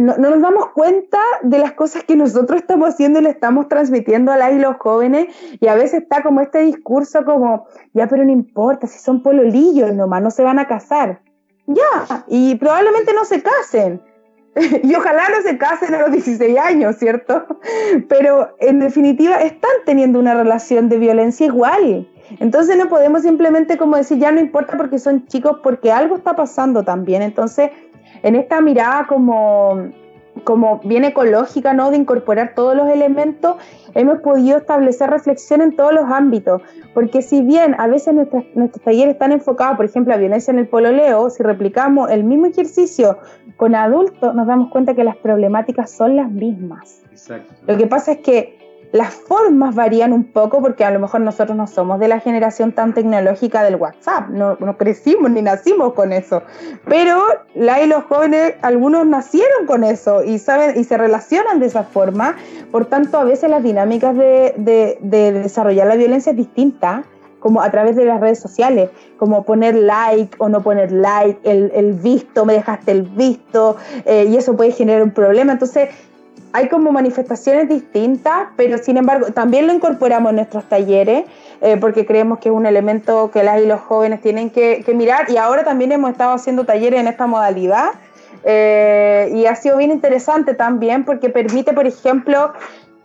No, nos damos cuenta de las cosas que nosotros estamos haciendo y le estamos transmitiendo a las y los jóvenes y a veces está como este discurso como, ya, pero no importa, si son pololillos nomás, no se van a casar. Ya, y probablemente no se casen, y ojalá no se casen a los 16 años, ¿cierto? Pero en definitiva están teniendo una relación de violencia igual. Entonces no podemos simplemente como decir, ya no importa porque son chicos, porque algo está pasando también. Entonces, en esta mirada como como bien ecológica, ¿no? De incorporar todos los elementos, hemos podido establecer reflexión en todos los ámbitos. Porque si bien a veces nuestros, nuestros talleres están enfocados, por ejemplo, a violencia en el pololeo, si replicamos el mismo ejercicio con adultos, nos damos cuenta que las problemáticas son las mismas. Exacto. Lo que pasa es que las formas varían un poco porque a lo mejor nosotros no somos de la generación tan tecnológica del WhatsApp, no, crecimos ni nacimos con eso, pero la y los jóvenes, algunos nacieron con eso y saben y se relacionan de esa forma, por tanto a veces las dinámicas de, de, desarrollar la violencia es distinta como a través de las redes sociales, como poner like o no poner like, el, el visto, me dejaste el visto, eh, y eso puede generar un problema. Entonces, hay como manifestaciones distintas, pero sin embargo también lo incorporamos en nuestros talleres eh, porque creemos que es un elemento que las y los jóvenes tienen que, mirar. Y ahora también hemos estado haciendo talleres en esta modalidad eh, y ha sido bien interesante también porque permite, por ejemplo,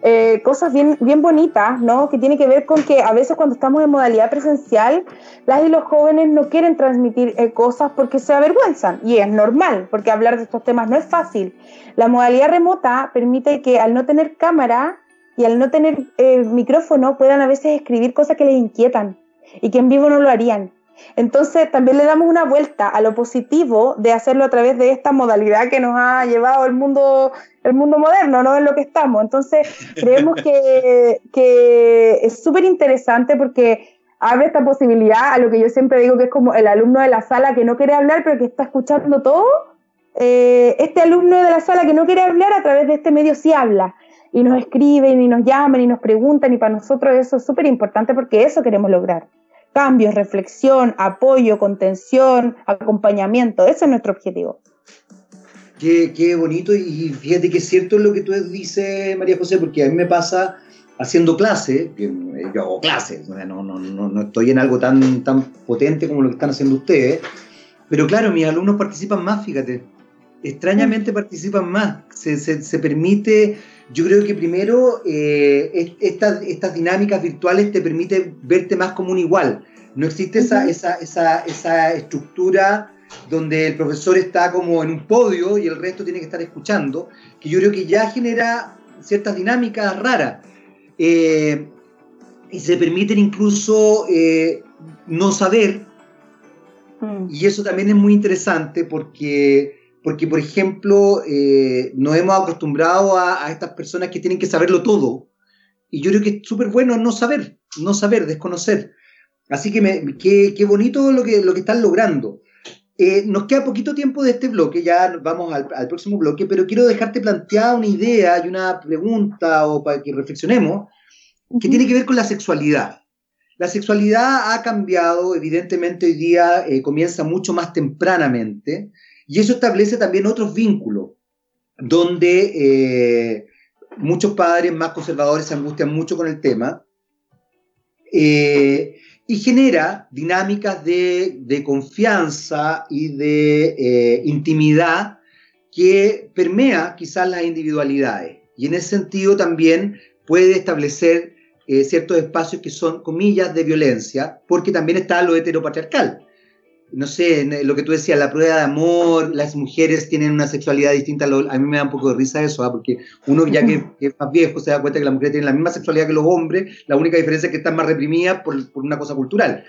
eh, cosas bien, bien bonitas, ¿no? Que tiene que ver con que a veces cuando estamos en modalidad presencial, las y los jóvenes no quieren transmitir eh, cosas porque se avergüenzan. Y es normal, porque hablar de estos temas no es fácil. La modalidad remota permite que al no tener cámara y al no tener eh, micrófono puedan a veces escribir cosas que les inquietan y que en vivo no lo harían. Entonces también le damos una vuelta a lo positivo de hacerlo a través de esta modalidad que nos ha llevado el mundo, el mundo moderno, no en lo que estamos. Entonces creemos que, que es súper interesante porque abre esta posibilidad a lo que yo siempre digo que es como el alumno de la sala que no quiere hablar pero que está escuchando todo. Eh, este alumno de la sala que no quiere hablar a través de este medio sí habla y nos escriben y nos llaman y nos preguntan y para nosotros eso es súper importante porque eso queremos lograr cambios, reflexión, apoyo, contención, acompañamiento. Ese es nuestro objetivo. Qué, bonito y fíjate que es cierto lo que tú dices, María José, porque a mí me pasa haciendo clase, yo hago clases, no, no, no, no, estoy en algo tan, tan potente como lo que están haciendo ustedes, pero claro, mis alumnos participan más, fíjate, extrañamente mm. participan más, se, se, permite, yo creo que primero eh, estas, estas dinámicas virtuales te permiten verte más como un igual, no existe esa, esa, esa, esa estructura donde el profesor está como en un podio y el resto tiene que estar escuchando, que yo creo que ya genera ciertas dinámicas raras. Eh, y se permiten incluso eh, no saber, mm. y eso también es muy interesante porque porque, por ejemplo, eh, nos hemos acostumbrado a, estas personas que tienen que saberlo todo. Y yo creo que es súper bueno no saber, no saber, desconocer. Así que me, qué, qué, bonito lo que, lo que están logrando. Eh, nos queda poquito tiempo de este bloque, ya vamos al, al, próximo bloque, pero quiero dejarte planteada una idea y una pregunta o para que reflexionemos, que tiene que ver con la sexualidad. La sexualidad ha cambiado, evidentemente hoy día eh, comienza mucho más tempranamente. Y eso establece también otros vínculos, donde eh, muchos padres más conservadores se angustian mucho con el tema eh, y genera dinámicas de, confianza y de eh, intimidad que permea quizás las individualidades. Y en ese sentido también puede establecer ciertos espacios que son comillas de violencia, porque también está lo heteropatriarcal no sé, lo que tú decías, la prueba de amor, las mujeres tienen una sexualidad distinta, a mí me da un poco de risa eso, ¿ah? porque uno ya que, es más viejo se da cuenta que las mujeres tienen la misma sexualidad que los hombres, la única diferencia es que están más reprimidas por, una cosa cultural.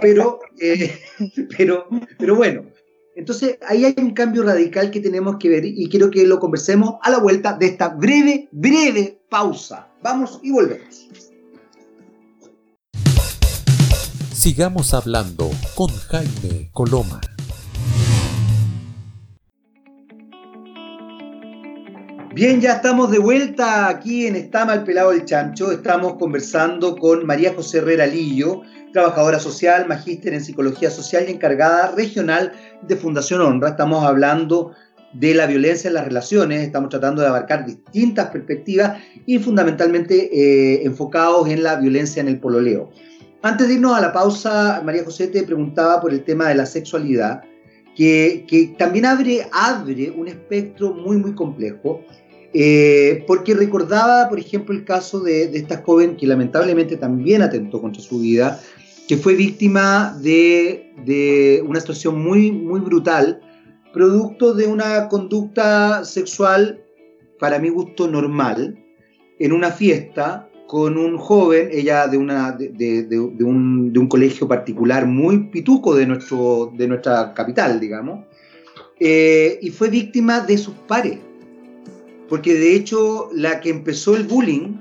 Pero, eh, pero, pero bueno, entonces ahí hay un cambio radical que tenemos que ver y quiero que lo conversemos a la vuelta de esta breve, breve pausa. Vamos y volvemos. Sigamos hablando con Jaime Coloma. Bien, ya estamos de vuelta aquí en Estama el Pelado del Chancho. Estamos conversando con María José Herrera Lillo, trabajadora social, magíster en psicología social y encargada regional de Fundación Honra. Estamos hablando de la violencia en las relaciones, estamos tratando de abarcar distintas perspectivas y fundamentalmente eh, enfocados en la violencia en el pololeo. Antes de irnos a la pausa, María José te preguntaba por el tema de la sexualidad que, que también abre, abre un espectro muy, muy complejo. Eh, porque recordaba, por ejemplo, el caso de, de, esta joven que lamentablemente también atentó contra su vida, que fue víctima de, de, una situación muy, muy brutal, producto de una conducta sexual, para mi gusto, normal, en una fiesta con un joven, ella de, una, de, de, de un, un, colegio particular muy pituco de, nuestro, de nuestra capital, digamos, eh, y fue víctima de sus pares. Porque de hecho la que empezó el bullying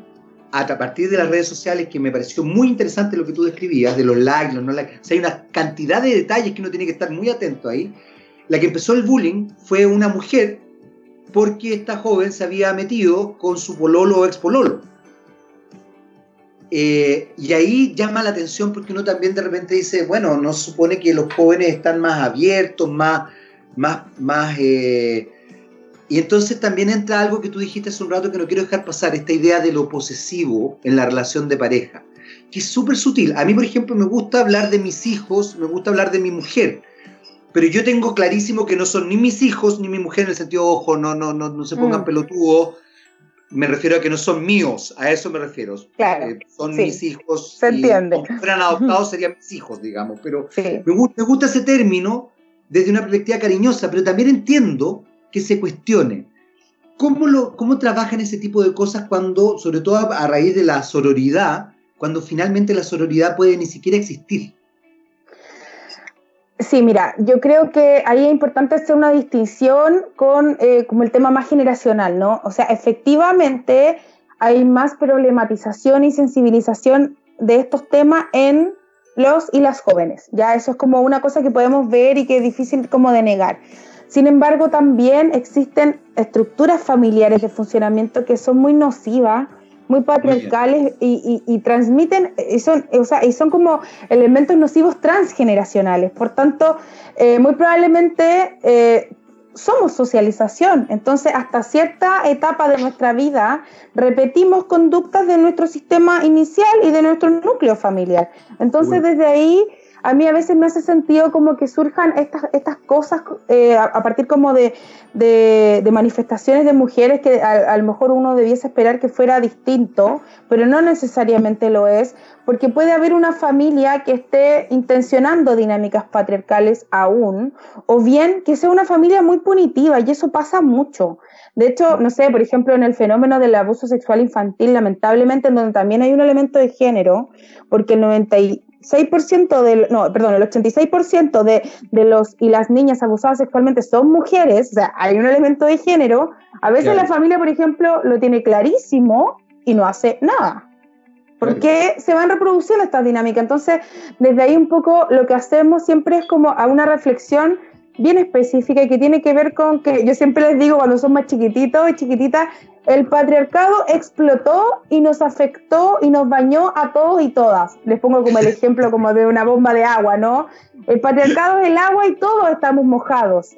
a partir de las redes sociales, que me pareció muy interesante lo que tú describías, de los likes, los no likes, o hay una cantidad de detalles que uno tiene que estar muy atento ahí. La que empezó el bullying fue una mujer porque esta joven se había metido con su pololo o ex pololo. Eh, y ahí llama la atención porque uno también de repente dice, bueno, no supone que los jóvenes están más abiertos, más, más, más... Eh... y entonces también entra algo que tú dijiste hace un rato que no quiero dejar pasar, esta idea de lo posesivo en la relación de pareja, que es súper sutil. A mí, por ejemplo, me gusta hablar de mis hijos, me gusta hablar de mi mujer, pero yo tengo clarísimo que no son ni mis hijos ni mi mujer en el sentido, ojo, no, no, no, no se pongan mm. pelotudos me refiero a que no son míos, a eso me refiero. Claro, eh, son mis hijos. Se entiende. Si fueran adoptados serían mis hijos, digamos. Pero me, gusta, me, gusta, ese término desde una perspectiva cariñosa, pero también entiendo que se cuestione. ¿Cómo, lo, ¿Cómo trabajan ese tipo de cosas cuando, sobre todo a, a raíz de la sororidad, cuando finalmente la sororidad puede ni siquiera existir? Sí, mira, yo creo que ahí es importante hacer una distinción con eh, como el tema más generacional, ¿no? O sea, efectivamente hay más problematización y sensibilización de estos temas en los y las jóvenes. Ya eso es como una cosa que podemos ver y que es difícil como de negar. Sin embargo, también existen estructuras familiares de funcionamiento que son muy nocivas muy patriarcales y, y, transmiten, y son, o sea, y son como elementos nocivos transgeneracionales. Por tanto, eh, muy probablemente eh, somos socialización. Entonces, hasta cierta etapa de nuestra vida, repetimos conductas de nuestro sistema inicial y de nuestro núcleo familiar. Entonces, desde ahí a mí a veces me hace sentido como que surjan estas, estas cosas eh, a, partir como de, de, manifestaciones de mujeres que a, lo mejor uno debiese esperar que fuera distinto, pero no necesariamente lo es, porque puede haber una familia que esté intencionando dinámicas patriarcales aún, o bien que sea una familia muy punitiva, y eso pasa mucho. De hecho, no sé, por ejemplo, en el fenómeno del abuso sexual infantil, lamentablemente, en donde también hay un elemento de género, porque el 90 6% del, no, perdón, el 86% de, de los y las niñas abusadas sexualmente son mujeres, o sea, hay un elemento de género, a veces la familia, por ejemplo, lo tiene clarísimo y no hace nada. Porque se van reproduciendo estas dinámicas. Entonces, desde ahí un poco lo que hacemos siempre es como a una reflexión bien específica y que tiene que ver con que yo siempre les digo cuando son más chiquititos y chiquititas, el patriarcado explotó y nos afectó y nos bañó a todos y todas. Les pongo como el ejemplo como de una bomba de agua, ¿no? El patriarcado es el agua y todos estamos mojados.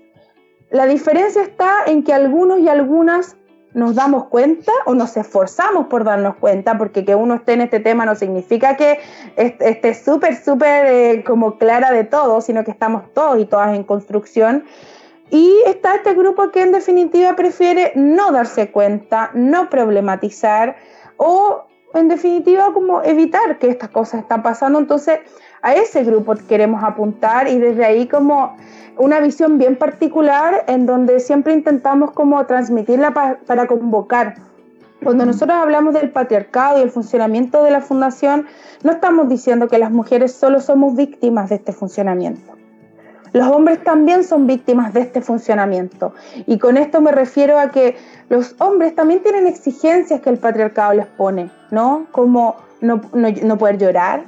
La diferencia está en que algunos y algunas nos damos cuenta o nos esforzamos por darnos cuenta, porque que uno esté en este tema no significa que esté súper, súper eh, como clara de todo, sino que estamos todos y todas en construcción. Y está este grupo que en definitiva prefiere no darse cuenta, no problematizar o en definitiva como evitar que estas cosas están pasando. Entonces a ese grupo queremos apuntar y desde ahí como una visión bien particular en donde siempre intentamos como transmitirla para convocar. Cuando nosotros hablamos del patriarcado y el funcionamiento de la fundación, no estamos diciendo que las mujeres solo somos víctimas de este funcionamiento. Los hombres también son víctimas de este funcionamiento. Y con esto me refiero a que los hombres también tienen exigencias que el patriarcado les pone, ¿no? Como no, no, no poder llorar,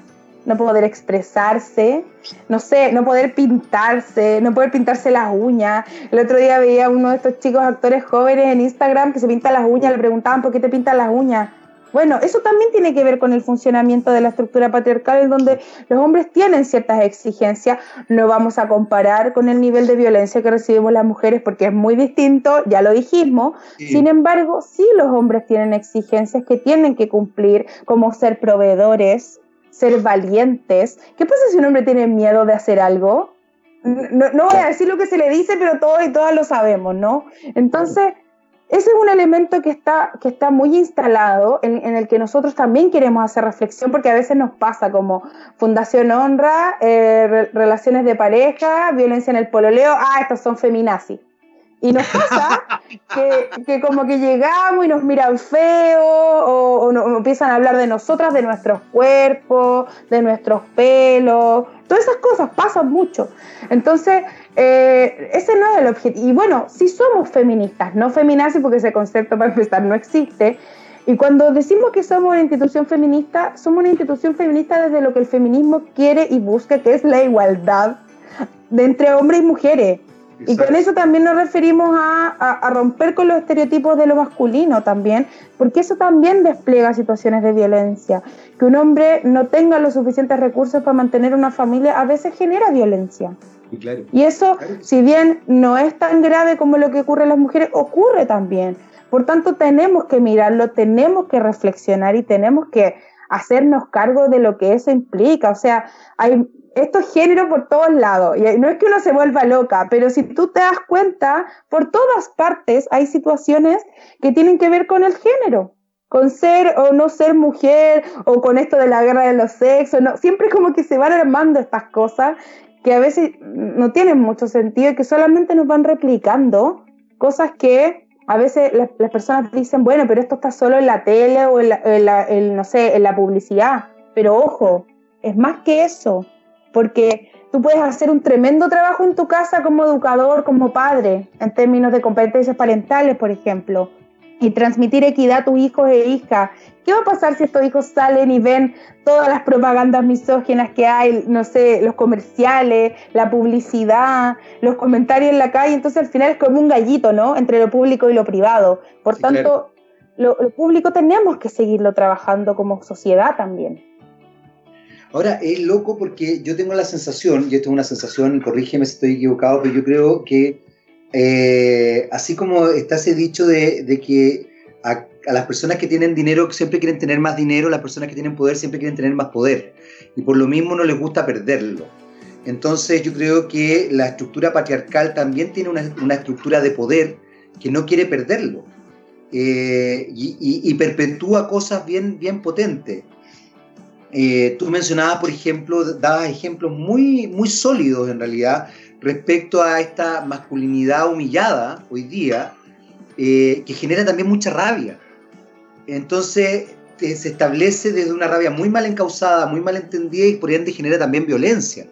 no poder expresarse, no sé, no poder pintarse, no poder pintarse las uñas. El otro día veía a uno de estos chicos actores jóvenes en Instagram que se pinta las uñas, le preguntaban por qué te pintas las uñas. Bueno, eso también tiene que ver con el funcionamiento de la estructura patriarcal en donde los hombres tienen ciertas exigencias. No vamos a comparar con el nivel de violencia que recibimos las mujeres porque es muy distinto, ya lo dijimos. Sin embargo, sí los hombres tienen exigencias que tienen que cumplir, como ser proveedores, ser valientes. ¿Qué pasa si un hombre tiene miedo de hacer algo? no, no, voy a decir lo que se le dice, pero todos y todas lo sabemos, ¿no? Entonces, ese es un elemento que está, que está muy instalado, en, el que nosotros también queremos hacer reflexión, porque a veces nos pasa como Fundación Honra, eh, relaciones de pareja, violencia en el pololeo, ah, estos son feminazis. Y nos pasa que, como que llegamos y nos miran feo o, o, empiezan a hablar de nosotras, de nuestros cuerpos, de nuestros pelos. Todas esas cosas pasan mucho. Entonces, eh, ese no es el objetivo. Y bueno, si somos feministas, no feminazis porque ese concepto para empezar no existe. Y cuando decimos que somos una institución feminista, somos una institución feminista desde lo que el feminismo quiere y busca, que es la igualdad de entre hombres y mujeres. Y con eso también nos referimos a, romper con los estereotipos de lo masculino también, porque eso también despliega situaciones de violencia. Que un hombre no tenga los suficientes recursos para mantener una familia a veces genera violencia. Y, eso, si bien no es tan grave como lo que ocurre en las mujeres, ocurre también. Por tanto, tenemos que mirarlo, tenemos que reflexionar y tenemos que hacernos cargo de lo que eso implica. O sea, hay estos géneros por todos lados. Y no es que uno se vuelva loca, pero si tú te das cuenta, por todas partes hay situaciones que tienen que ver con el género, con ser o no ser mujer, o con esto de la guerra de los sexos. No, siempre como que se van armando estas cosas que a veces no tienen mucho sentido y que solamente nos van replicando cosas que a veces las, personas dicen, bueno, pero esto está solo en la tele o en la, no sé, en la publicidad. Pero ojo, es más que eso porque tú puedes hacer un tremendo trabajo en tu casa como educador, como padre, en términos de competencias parentales, por ejemplo, y transmitir equidad a tus hijos e hijas. ¿Qué va a pasar si estos hijos salen y ven todas las propagandas misóginas que hay, no sé, los comerciales, la publicidad, los comentarios en la calle? Entonces al final es como un gallito, ¿no? Entre lo público y lo privado. Por tanto, lo público tenemos que seguirlo trabajando como sociedad también. Ahora, es loco porque yo tengo la sensación, y esto es una sensación, corrígeme si estoy equivocado, pero yo creo que eh, así como está ese dicho de, que a, las personas que tienen dinero siempre quieren tener más dinero, las personas que tienen poder siempre quieren tener más poder. Y por lo mismo no les gusta perderlo. Entonces yo creo que la estructura patriarcal también tiene una, estructura de poder que no quiere perderlo. Eh, y, perpetúa cosas bien, bien potentes. Eh, tú mencionabas, por ejemplo, dabas ejemplos muy, muy sólidos en realidad respecto a esta masculinidad humillada hoy día, eh, que genera también mucha rabia. Entonces eh, se establece desde una rabia muy mal encausada, muy mal entendida y por ende genera también violencia.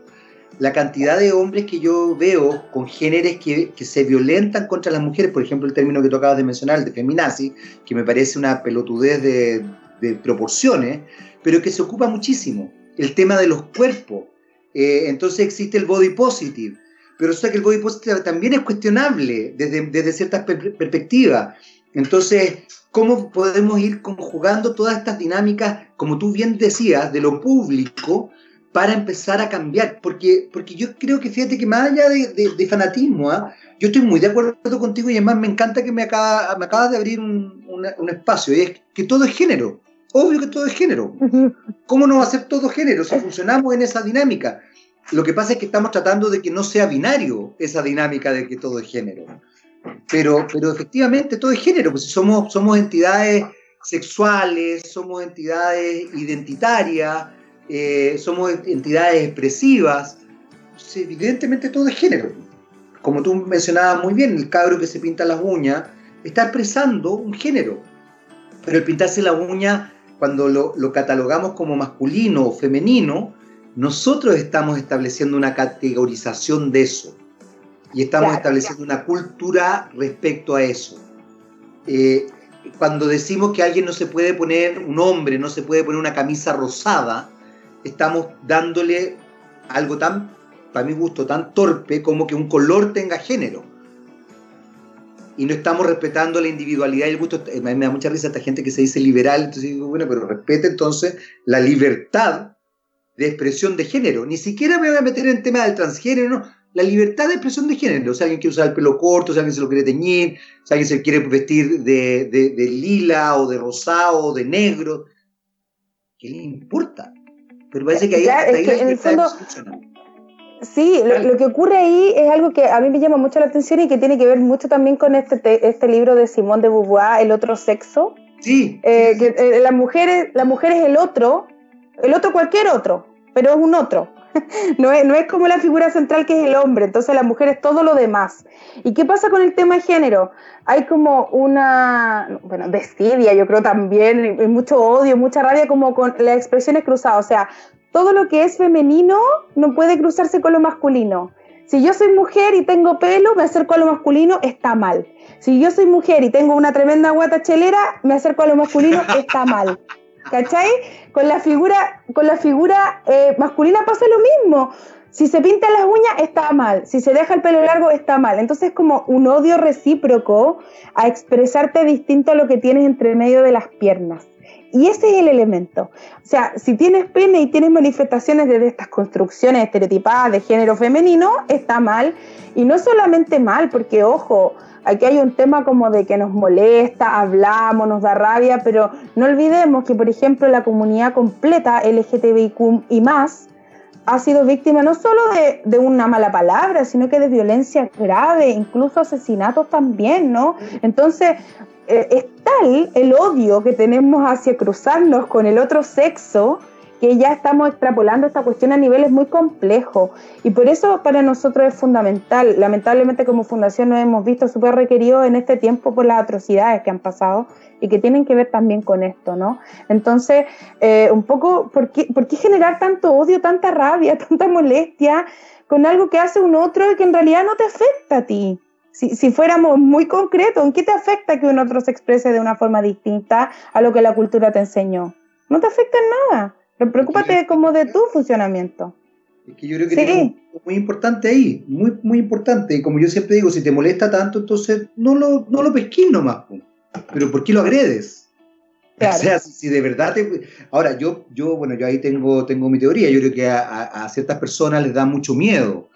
La cantidad de hombres que yo veo con géneros que, se violentan contra las mujeres, por ejemplo el término que tú acabas de mencionar, de feminazi, que me parece una pelotudez de, de proporciones, pero que se ocupa muchísimo. El tema de los cuerpos. Eh, entonces existe el body positive. Pero resulta que el body positive también es cuestionable desde, desde ciertas perspectivas. Entonces, ¿cómo podemos ir conjugando todas estas dinámicas, como tú bien decías, de lo público para empezar a cambiar? Porque, porque yo creo que, fíjate que más allá de, fanatismo, ¿ah? yo estoy muy de acuerdo contigo y además me encanta que me, acaba, me acabas de abrir un, un espacio, y es que todo es género. Obvio que todo es género. ¿Cómo no va a ser todo género si funcionamos en esa dinámica? Lo que pasa es que estamos tratando de que no sea binario esa dinámica de que todo es género. Pero, pero efectivamente todo es género, pues somos, somos entidades sexuales, somos entidades identitarias, eh, somos entidades expresivas. evidentemente todo es género. Como tú mencionabas muy bien, el cabro que se pinta las uñas está expresando un género. Pero el pintarse la uña cuando lo, catalogamos como masculino o femenino, nosotros estamos estableciendo una categorización de eso y estamos estableciendo una cultura respecto a eso. Eh, cuando decimos que alguien no se puede poner, un hombre no se puede poner una camisa rosada, estamos dándole algo tan, para mi gusto, tan torpe como que un color tenga género y no estamos respetando la individualidad y el gusto. Eh, me da mucha risa esta gente que se dice liberal, entonces digo, bueno, pero respete entonces la libertad de expresión de género. Ni siquiera me voy a meter en el tema del transgénero, no. La libertad de expresión de género. O sea, alguien quiere usar el pelo corto, si alguien se lo quiere teñir, si alguien se quiere vestir de, de, lila o de rosado o de negro. ¿Qué le importa? Pero parece que ahí, en el fondo, Sí, lo, que ocurre ahí es algo que a mí me llama mucho la atención y que tiene que ver mucho también con este, este libro de Simón de Beauvoir, El otro sexo. Sí. Eh, que eh, la, mujer es, la mujer es el otro, el otro cualquier otro, pero es un otro. no, es, no es como la figura central que es el hombre, entonces la mujer es todo lo demás. ¿Y qué pasa con el tema de género? Hay como una, bueno, desidia, yo creo también, y mucho odio, mucha rabia como con las expresiones cruzadas, o sea, todo lo que es femenino no puede cruzarse con lo masculino. Si yo soy mujer y tengo pelo, me acerco a lo masculino, está mal. Si yo soy mujer y tengo una tremenda guata chelera, me acerco a lo masculino, está mal. ¿Cachai? Con la figura, con la figura eh, masculina pasa lo mismo. Si se pinta las uñas, está mal. Si se deja el pelo largo, está mal. Entonces es como un odio recíproco a expresarte distinto a lo que tienes entre medio de las piernas. Y ese es el elemento. O sea, si tienes pene y tienes manifestaciones de estas construcciones estereotipadas de género femenino, está mal. Y no solamente mal, porque ojo, aquí hay un tema como de que nos molesta, hablamos, nos da rabia, pero no olvidemos que, por ejemplo, la comunidad completa LGTBIQ y más ha sido víctima no solo de, una mala palabra, sino que de violencia grave, incluso asesinatos también, ¿no? Entonces, eh, es tal el odio que tenemos hacia cruzarnos con el otro sexo que ya estamos extrapolando esta cuestión a niveles muy complejos. Y por eso para nosotros es fundamental. Lamentablemente como fundación nos hemos visto súper requeridos en este tiempo por las atrocidades que han pasado y que tienen que ver también con esto, ¿no? Entonces, eh, un poco, ¿por qué, ¿por qué generar tanto odio, tanta rabia, tanta molestia con algo que hace un otro y que en realidad no te afecta a ti? Si, fuéramos muy concretos, ¿en qué te afecta que un otro se exprese de una forma distinta a lo que la cultura te enseñó? No te afecta en nada. Pero preocúpate como de tu funcionamiento. Es que yo creo que sí. muy importante ahí, muy, muy importante. Y como yo siempre digo, si te molesta tanto, entonces no lo, no lo pesquís nomás. Pero ¿por qué lo agredes? O sea, si, de verdad te... Ahora, yo, yo, bueno, yo ahí tengo, tengo mi teoría. Yo creo que a ciertas personas les da mucho miedo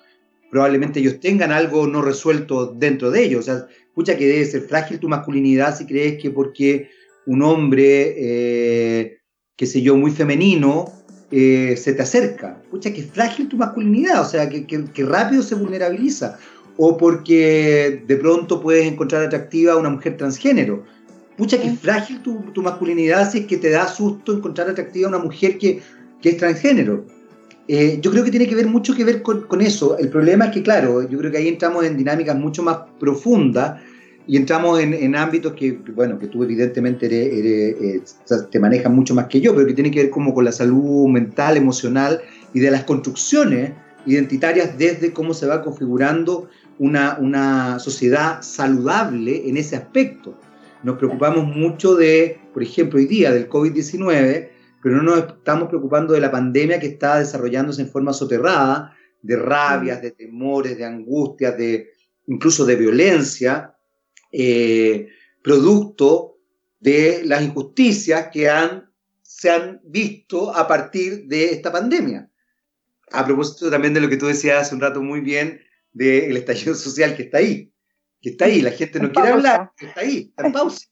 probablemente ellos tengan algo no resuelto dentro de ellos. O sea, escucha que debe ser frágil tu masculinidad si crees que porque un hombre, eh, qué sé yo, muy femenino, eh, se te acerca. Escucha que frágil tu masculinidad, o sea, que, que, rápido se vulnerabiliza. O porque de pronto puedes encontrar atractiva a una mujer transgénero. Pucha, que frágil tu, tu, masculinidad si es que te da susto encontrar atractiva a una mujer que, que es transgénero. Eh, yo creo que tiene que ver mucho que ver con, eso. El problema es que, claro, yo creo que ahí entramos en dinámicas mucho más profundas y entramos en, ámbitos que, bueno, que tú evidentemente eh, te manejas mucho más que yo, pero que tiene que ver como con la salud mental, emocional y de las construcciones identitarias desde cómo se va configurando una, una sociedad saludable en ese aspecto. Nos preocupamos mucho de, por ejemplo, hoy día del COVID-19, pero no nos estamos preocupando de la pandemia que está desarrollándose en forma soterrada, de rabias, de temores, de angustias, de incluso de violencia, eh, producto de las injusticias que han, se han visto a partir de esta pandemia. A propósito también de lo que tú decías hace un rato muy bien del estallido social que está ahí, que está ahí, la gente no quiere hablar, que está ahí, está en pausa.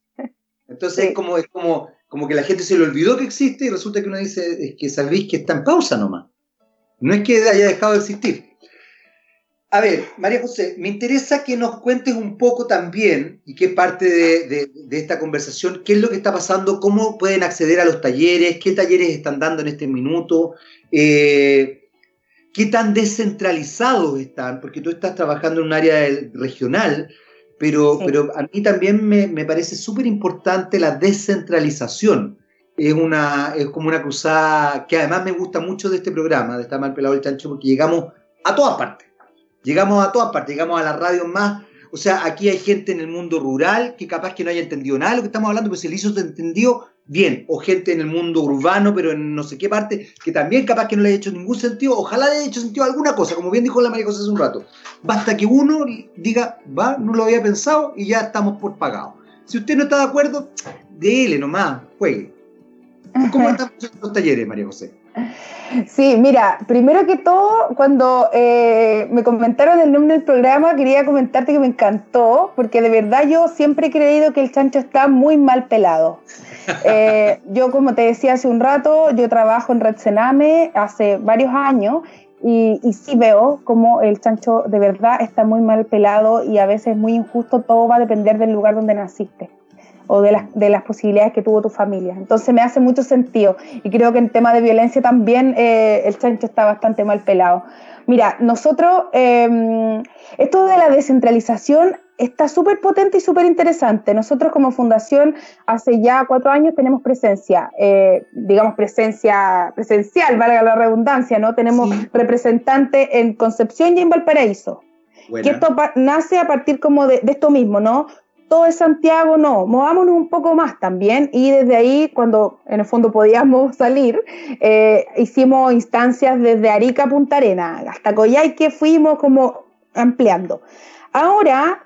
Entonces es, como, es como como que la gente se le olvidó que existe y resulta que uno dice es que sabéis que está en pausa nomás. No es que haya dejado de existir. A ver, María José, me interesa que nos cuentes un poco también, y qué parte de, esta conversación, qué es lo que está pasando, cómo pueden acceder a los talleres, qué talleres están dando en este minuto, eh, qué tan descentralizados están, porque tú estás trabajando en un área regional, pero, pero a mí también me, me parece súper importante la descentralización. Es, una, es como una cruzada que además me gusta mucho de este programa, de estar mal pelado el chancho, porque llegamos a todas partes. Llegamos a todas partes, llegamos a la radio más. O sea, aquí hay gente en el mundo rural que capaz que no haya entendido nada de lo que estamos hablando, pero se le hizo entendió bien, o gente en el mundo urbano, pero en no sé qué parte, que también capaz que no le haya hecho ningún sentido, ojalá le haya hecho sentido alguna cosa, como bien dijo la María José hace un rato. Basta que uno diga, va, no lo había pensado y ya estamos por pagado. Si usted no está de acuerdo, déle nomás, juegue. ¿Cómo están los talleres, María José? Sí, mira, primero que todo, cuando eh, me comentaron el nombre del programa, quería comentarte que me encantó, porque de verdad yo siempre he creído que el chancho está muy mal pelado. Eh, yo, como te decía hace un rato, yo trabajo en Red Sename hace varios años y, y, sí veo como el chancho de verdad está muy mal pelado y a veces muy injusto, todo va a depender del lugar donde naciste o de las, de las posibilidades que tuvo tu familia. Entonces me hace mucho sentido y creo que en tema de violencia también eh, el chancho está bastante mal pelado. Mira, nosotros, em, esto de la descentralización está súper potente y súper interesante. Nosotros como fundación hace ya cuatro años tenemos presencia, eh, digamos presencia presencial, valga la redundancia, ¿no? Tenemos representante en Concepción y en Valparaíso. Que esto nace a partir como de, esto mismo, ¿no? Todo es Santiago, no, movámonos un poco más también y desde ahí, cuando en el fondo podíamos salir, eh, hicimos instancias desde Arica a Punta Arena, hasta Coyhaique fuimos como ampliando. Ahora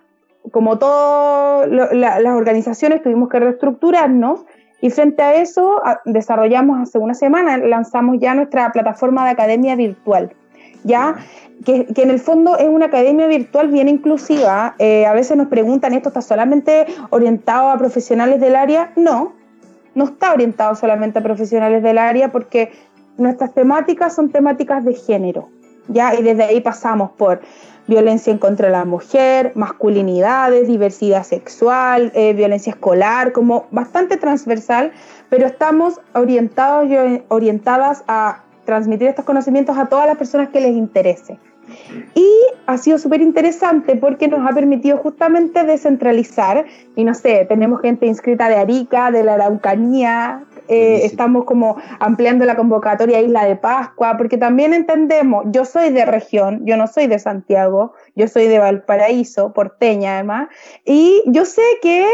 como todas las organizaciones, tuvimos que reestructurarnos y frente a eso desarrollamos hace una semana, lanzamos ya nuestra plataforma de academia virtual, ya que, en el fondo es una academia virtual bien inclusiva. Eh, a veces nos preguntan, ¿esto está solamente orientado a profesionales del área? No, no está orientado solamente a profesionales del área porque nuestras temáticas son temáticas de género, ¿ya? Y desde ahí pasamos por violencia en contra de la mujer, masculinidades, diversidad sexual, eh, violencia escolar, como bastante transversal, pero estamos orientados y orientadas a transmitir estos conocimientos a todas las personas que les interese. Y ha sido súper interesante porque nos ha permitido justamente descentralizar, y no sé, tenemos gente inscrita de Arica, de la Araucanía, eh, estamos como ampliando la convocatoria Isla de Pascua, porque también entendemos, yo soy de región, yo no soy de Santiago, yo soy de Valparaíso, porteña además, y yo sé que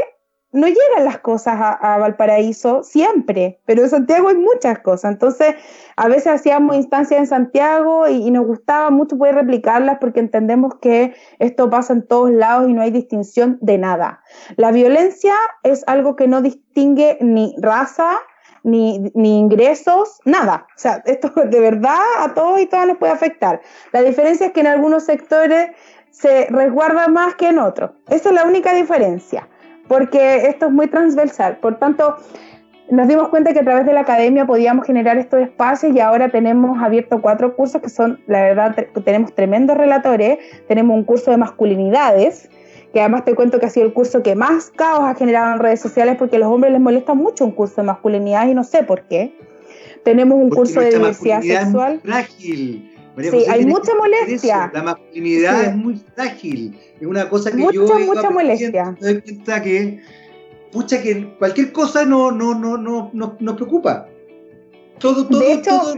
no llegan las cosas a, Valparaíso siempre, pero en Santiago hay muchas cosas. Entonces, a veces hacíamos instancias en Santiago y, nos gustaba mucho poder replicarlas porque entendemos que esto pasa en todos lados y no hay distinción de nada. La violencia es algo que no distingue ni raza, ni, ni, ingresos, nada. O sea, esto de verdad a todos y todas les puede afectar. La diferencia es que en algunos sectores se resguarda más que en otros. Esa es la única diferencia porque esto es muy transversal. Por tanto, nos dimos cuenta que a través de la academia podíamos generar estos espacios y ahora tenemos abierto cuatro cursos que son, la verdad, tenemos tremendos relatores. Tenemos un curso de masculinidades, que además te cuento que ha sido el curso que más caos ha generado en redes sociales porque a los hombres les molesta mucho un curso de masculinidades y no sé por qué. Tenemos un curso de diversidad sexual. frágil. Sí, hay mucha molestia. La masculinidad es muy frágil. Es una cosa que mucha, yo. Mucha molestia. Me cuenta que. Pucha, que cualquier cosa no, no, no, no, no nos preocupa. Todo, todo, de hecho, todo.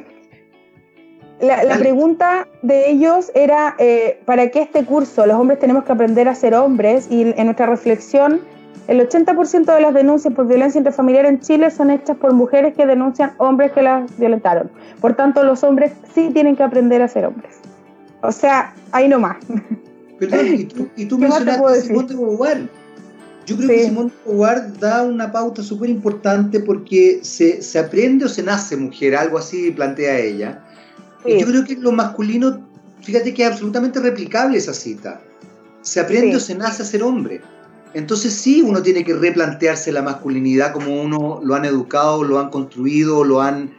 La, la pregunta de ellos era: eh, ¿para qué este curso? Los hombres tenemos que aprender a ser hombres. Y en nuestra reflexión el 80% de las denuncias por violencia intrafamiliar en Chile son hechas por mujeres que denuncian hombres que las violentaron. Por tanto, los hombres sí tienen que aprender a ser hombres. O sea, ahí nomás. Perdón, y tú, y tú mencionaste Simón de Beauvoir. Yo creo que Simón de Beauvoir da una pauta súper importante porque se, se, aprende o se nace mujer, algo así plantea ella. Sí. Y yo creo que lo masculino, fíjate que es absolutamente replicable esa cita. Se aprende sí. o se nace a ser hombre. Entonces sí, uno tiene que replantearse la masculinidad como uno lo han educado, lo han construido, lo han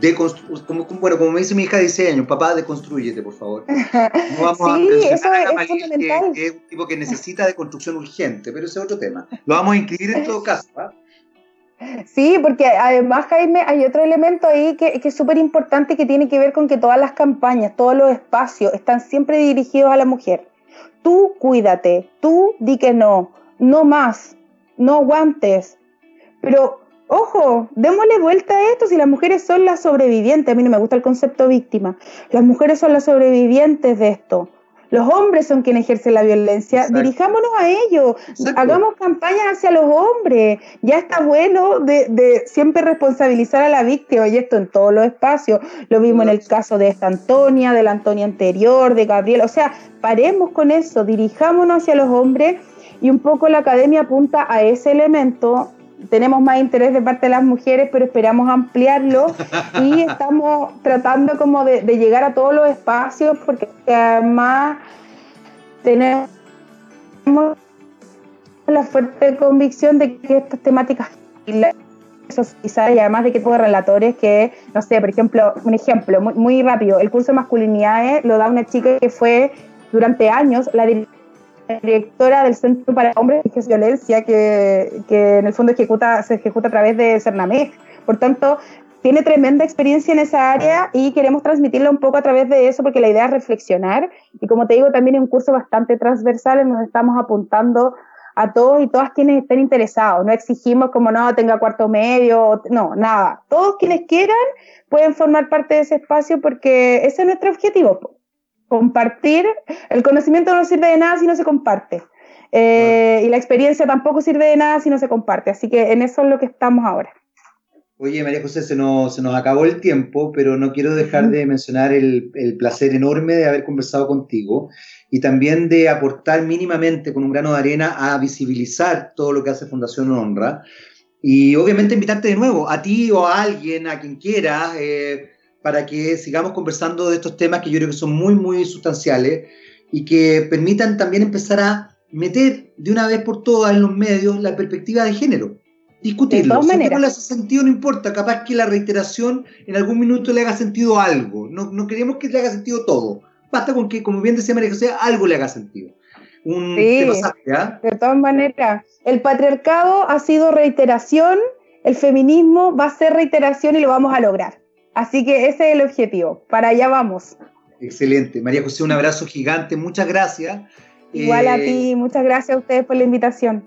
deconstruido. Como, bueno, como me dice mi hija de 16 años, papá, deconstruyete, por favor. No vamos sí, a eso es, a fundamental. Que, que, es un tipo que necesita de construcción urgente, pero ese es otro tema. Lo vamos a inscribir en todo caso. ¿eh? Sí, porque además, Jaime, hay otro elemento ahí que, que es súper importante que tiene que ver con que todas las campañas, todos los espacios están siempre dirigidos a la mujer. Tú cuídate, tú di que no, no más, no aguantes. Pero, ojo, démosle vuelta a esto si las mujeres son las sobrevivientes. A mí no me gusta el concepto víctima. Las mujeres son las sobrevivientes de esto. Los hombres son quienes ejercen la violencia. Exacto. Dirijámonos a ellos. Exacto. Hagamos campañas hacia los hombres. Ya está bueno de, de, siempre responsabilizar a la víctima y esto en todos los espacios. Lo vimos en el caso de esta Antonia, de la Antonia anterior, de Gabriel. O sea, paremos con eso. Dirijámonos hacia los hombres y un poco la academia apunta a ese elemento. Tenemos más interés de parte de las mujeres, pero esperamos ampliarlo y estamos tratando como de, de llegar a todos los espacios porque además tenemos la fuerte convicción de que estas temáticas socializar y además de qué tipo de relatores que, no sé, por ejemplo, un ejemplo muy, muy rápido, el curso de masculinidades lo da una chica que fue durante años la directora del Centro para Hombres y Violencia, que, que, en el fondo ejecuta, se ejecuta a través de Cernamec. Por tanto, tiene tremenda experiencia en esa área y queremos transmitirla un poco a través de eso porque la idea es reflexionar y como te digo también es un curso bastante transversal en donde estamos apuntando a todos y todas quienes estén interesados. No exigimos como no tenga cuarto medio, no, nada. Todos quienes quieran pueden formar parte de ese espacio porque ese es nuestro objetivo. Compartir, el conocimiento no sirve de nada si no se comparte. Eh, y la experiencia tampoco sirve de nada si no se comparte. Así que en eso es lo que estamos ahora. Oye, María José, se nos, se nos acabó el tiempo, pero no quiero dejar de mencionar el, el, placer enorme de haber conversado contigo y también de aportar mínimamente con un grano de arena a visibilizar todo lo que hace Fundación Honra. Y obviamente invitarte de nuevo, a ti o a alguien, a quien quiera, eh, para que sigamos conversando de estos temas que yo creo que son muy, muy sustanciales y que permitan también empezar a meter de una vez por todas en los medios la perspectiva de género discutirlo. Si no le hace sentido, no importa. Capaz que la reiteración en algún minuto le haga sentido algo. No, no queremos que le haga sentido todo. Basta con que, como bien decía María José, algo le haga sentido. Un, sí, de todas maneras. El patriarcado ha sido reiteración, el feminismo va a ser reiteración y lo vamos a lograr. Así que ese es el objetivo. Para allá vamos. Excelente. María José, un abrazo gigante. Muchas gracias. Igual a eh, ti. Muchas gracias a ustedes por la invitación.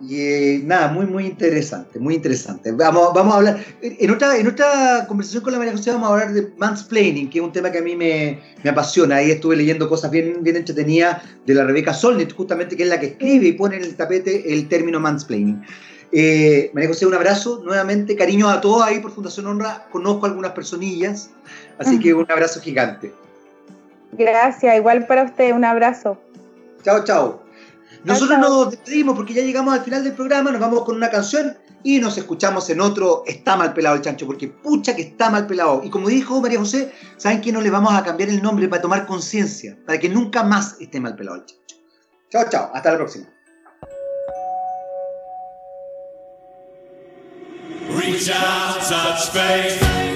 Y eh, nada, muy, muy interesante, muy interesante. Vamos, vamos a hablar, en otra, en otra conversación con la María José vamos a hablar de mansplaining, que es un tema que a mí me, me apasiona. Ahí estuve leyendo cosas bien, bien entretenidas de la Rebeca Solnit, justamente que es la que escribe y pone en el tapete el término mansplaining. Eh, María José, un abrazo nuevamente, cariño a todos ahí por Fundación Honra. Conozco algunas personillas, así que un abrazo gigante. Gracias, igual para usted, un abrazo. Chao, chao. Nosotros nos despedimos porque ya llegamos al final del programa, nos vamos con una canción y nos escuchamos en otro Está mal pelado el chancho, porque pucha que está mal pelado. Y como dijo María José, ¿saben que no le vamos a cambiar el nombre para tomar conciencia? Para que nunca más esté mal pelado el chancho. Chao, chao, hasta la próxima. shouts such faith.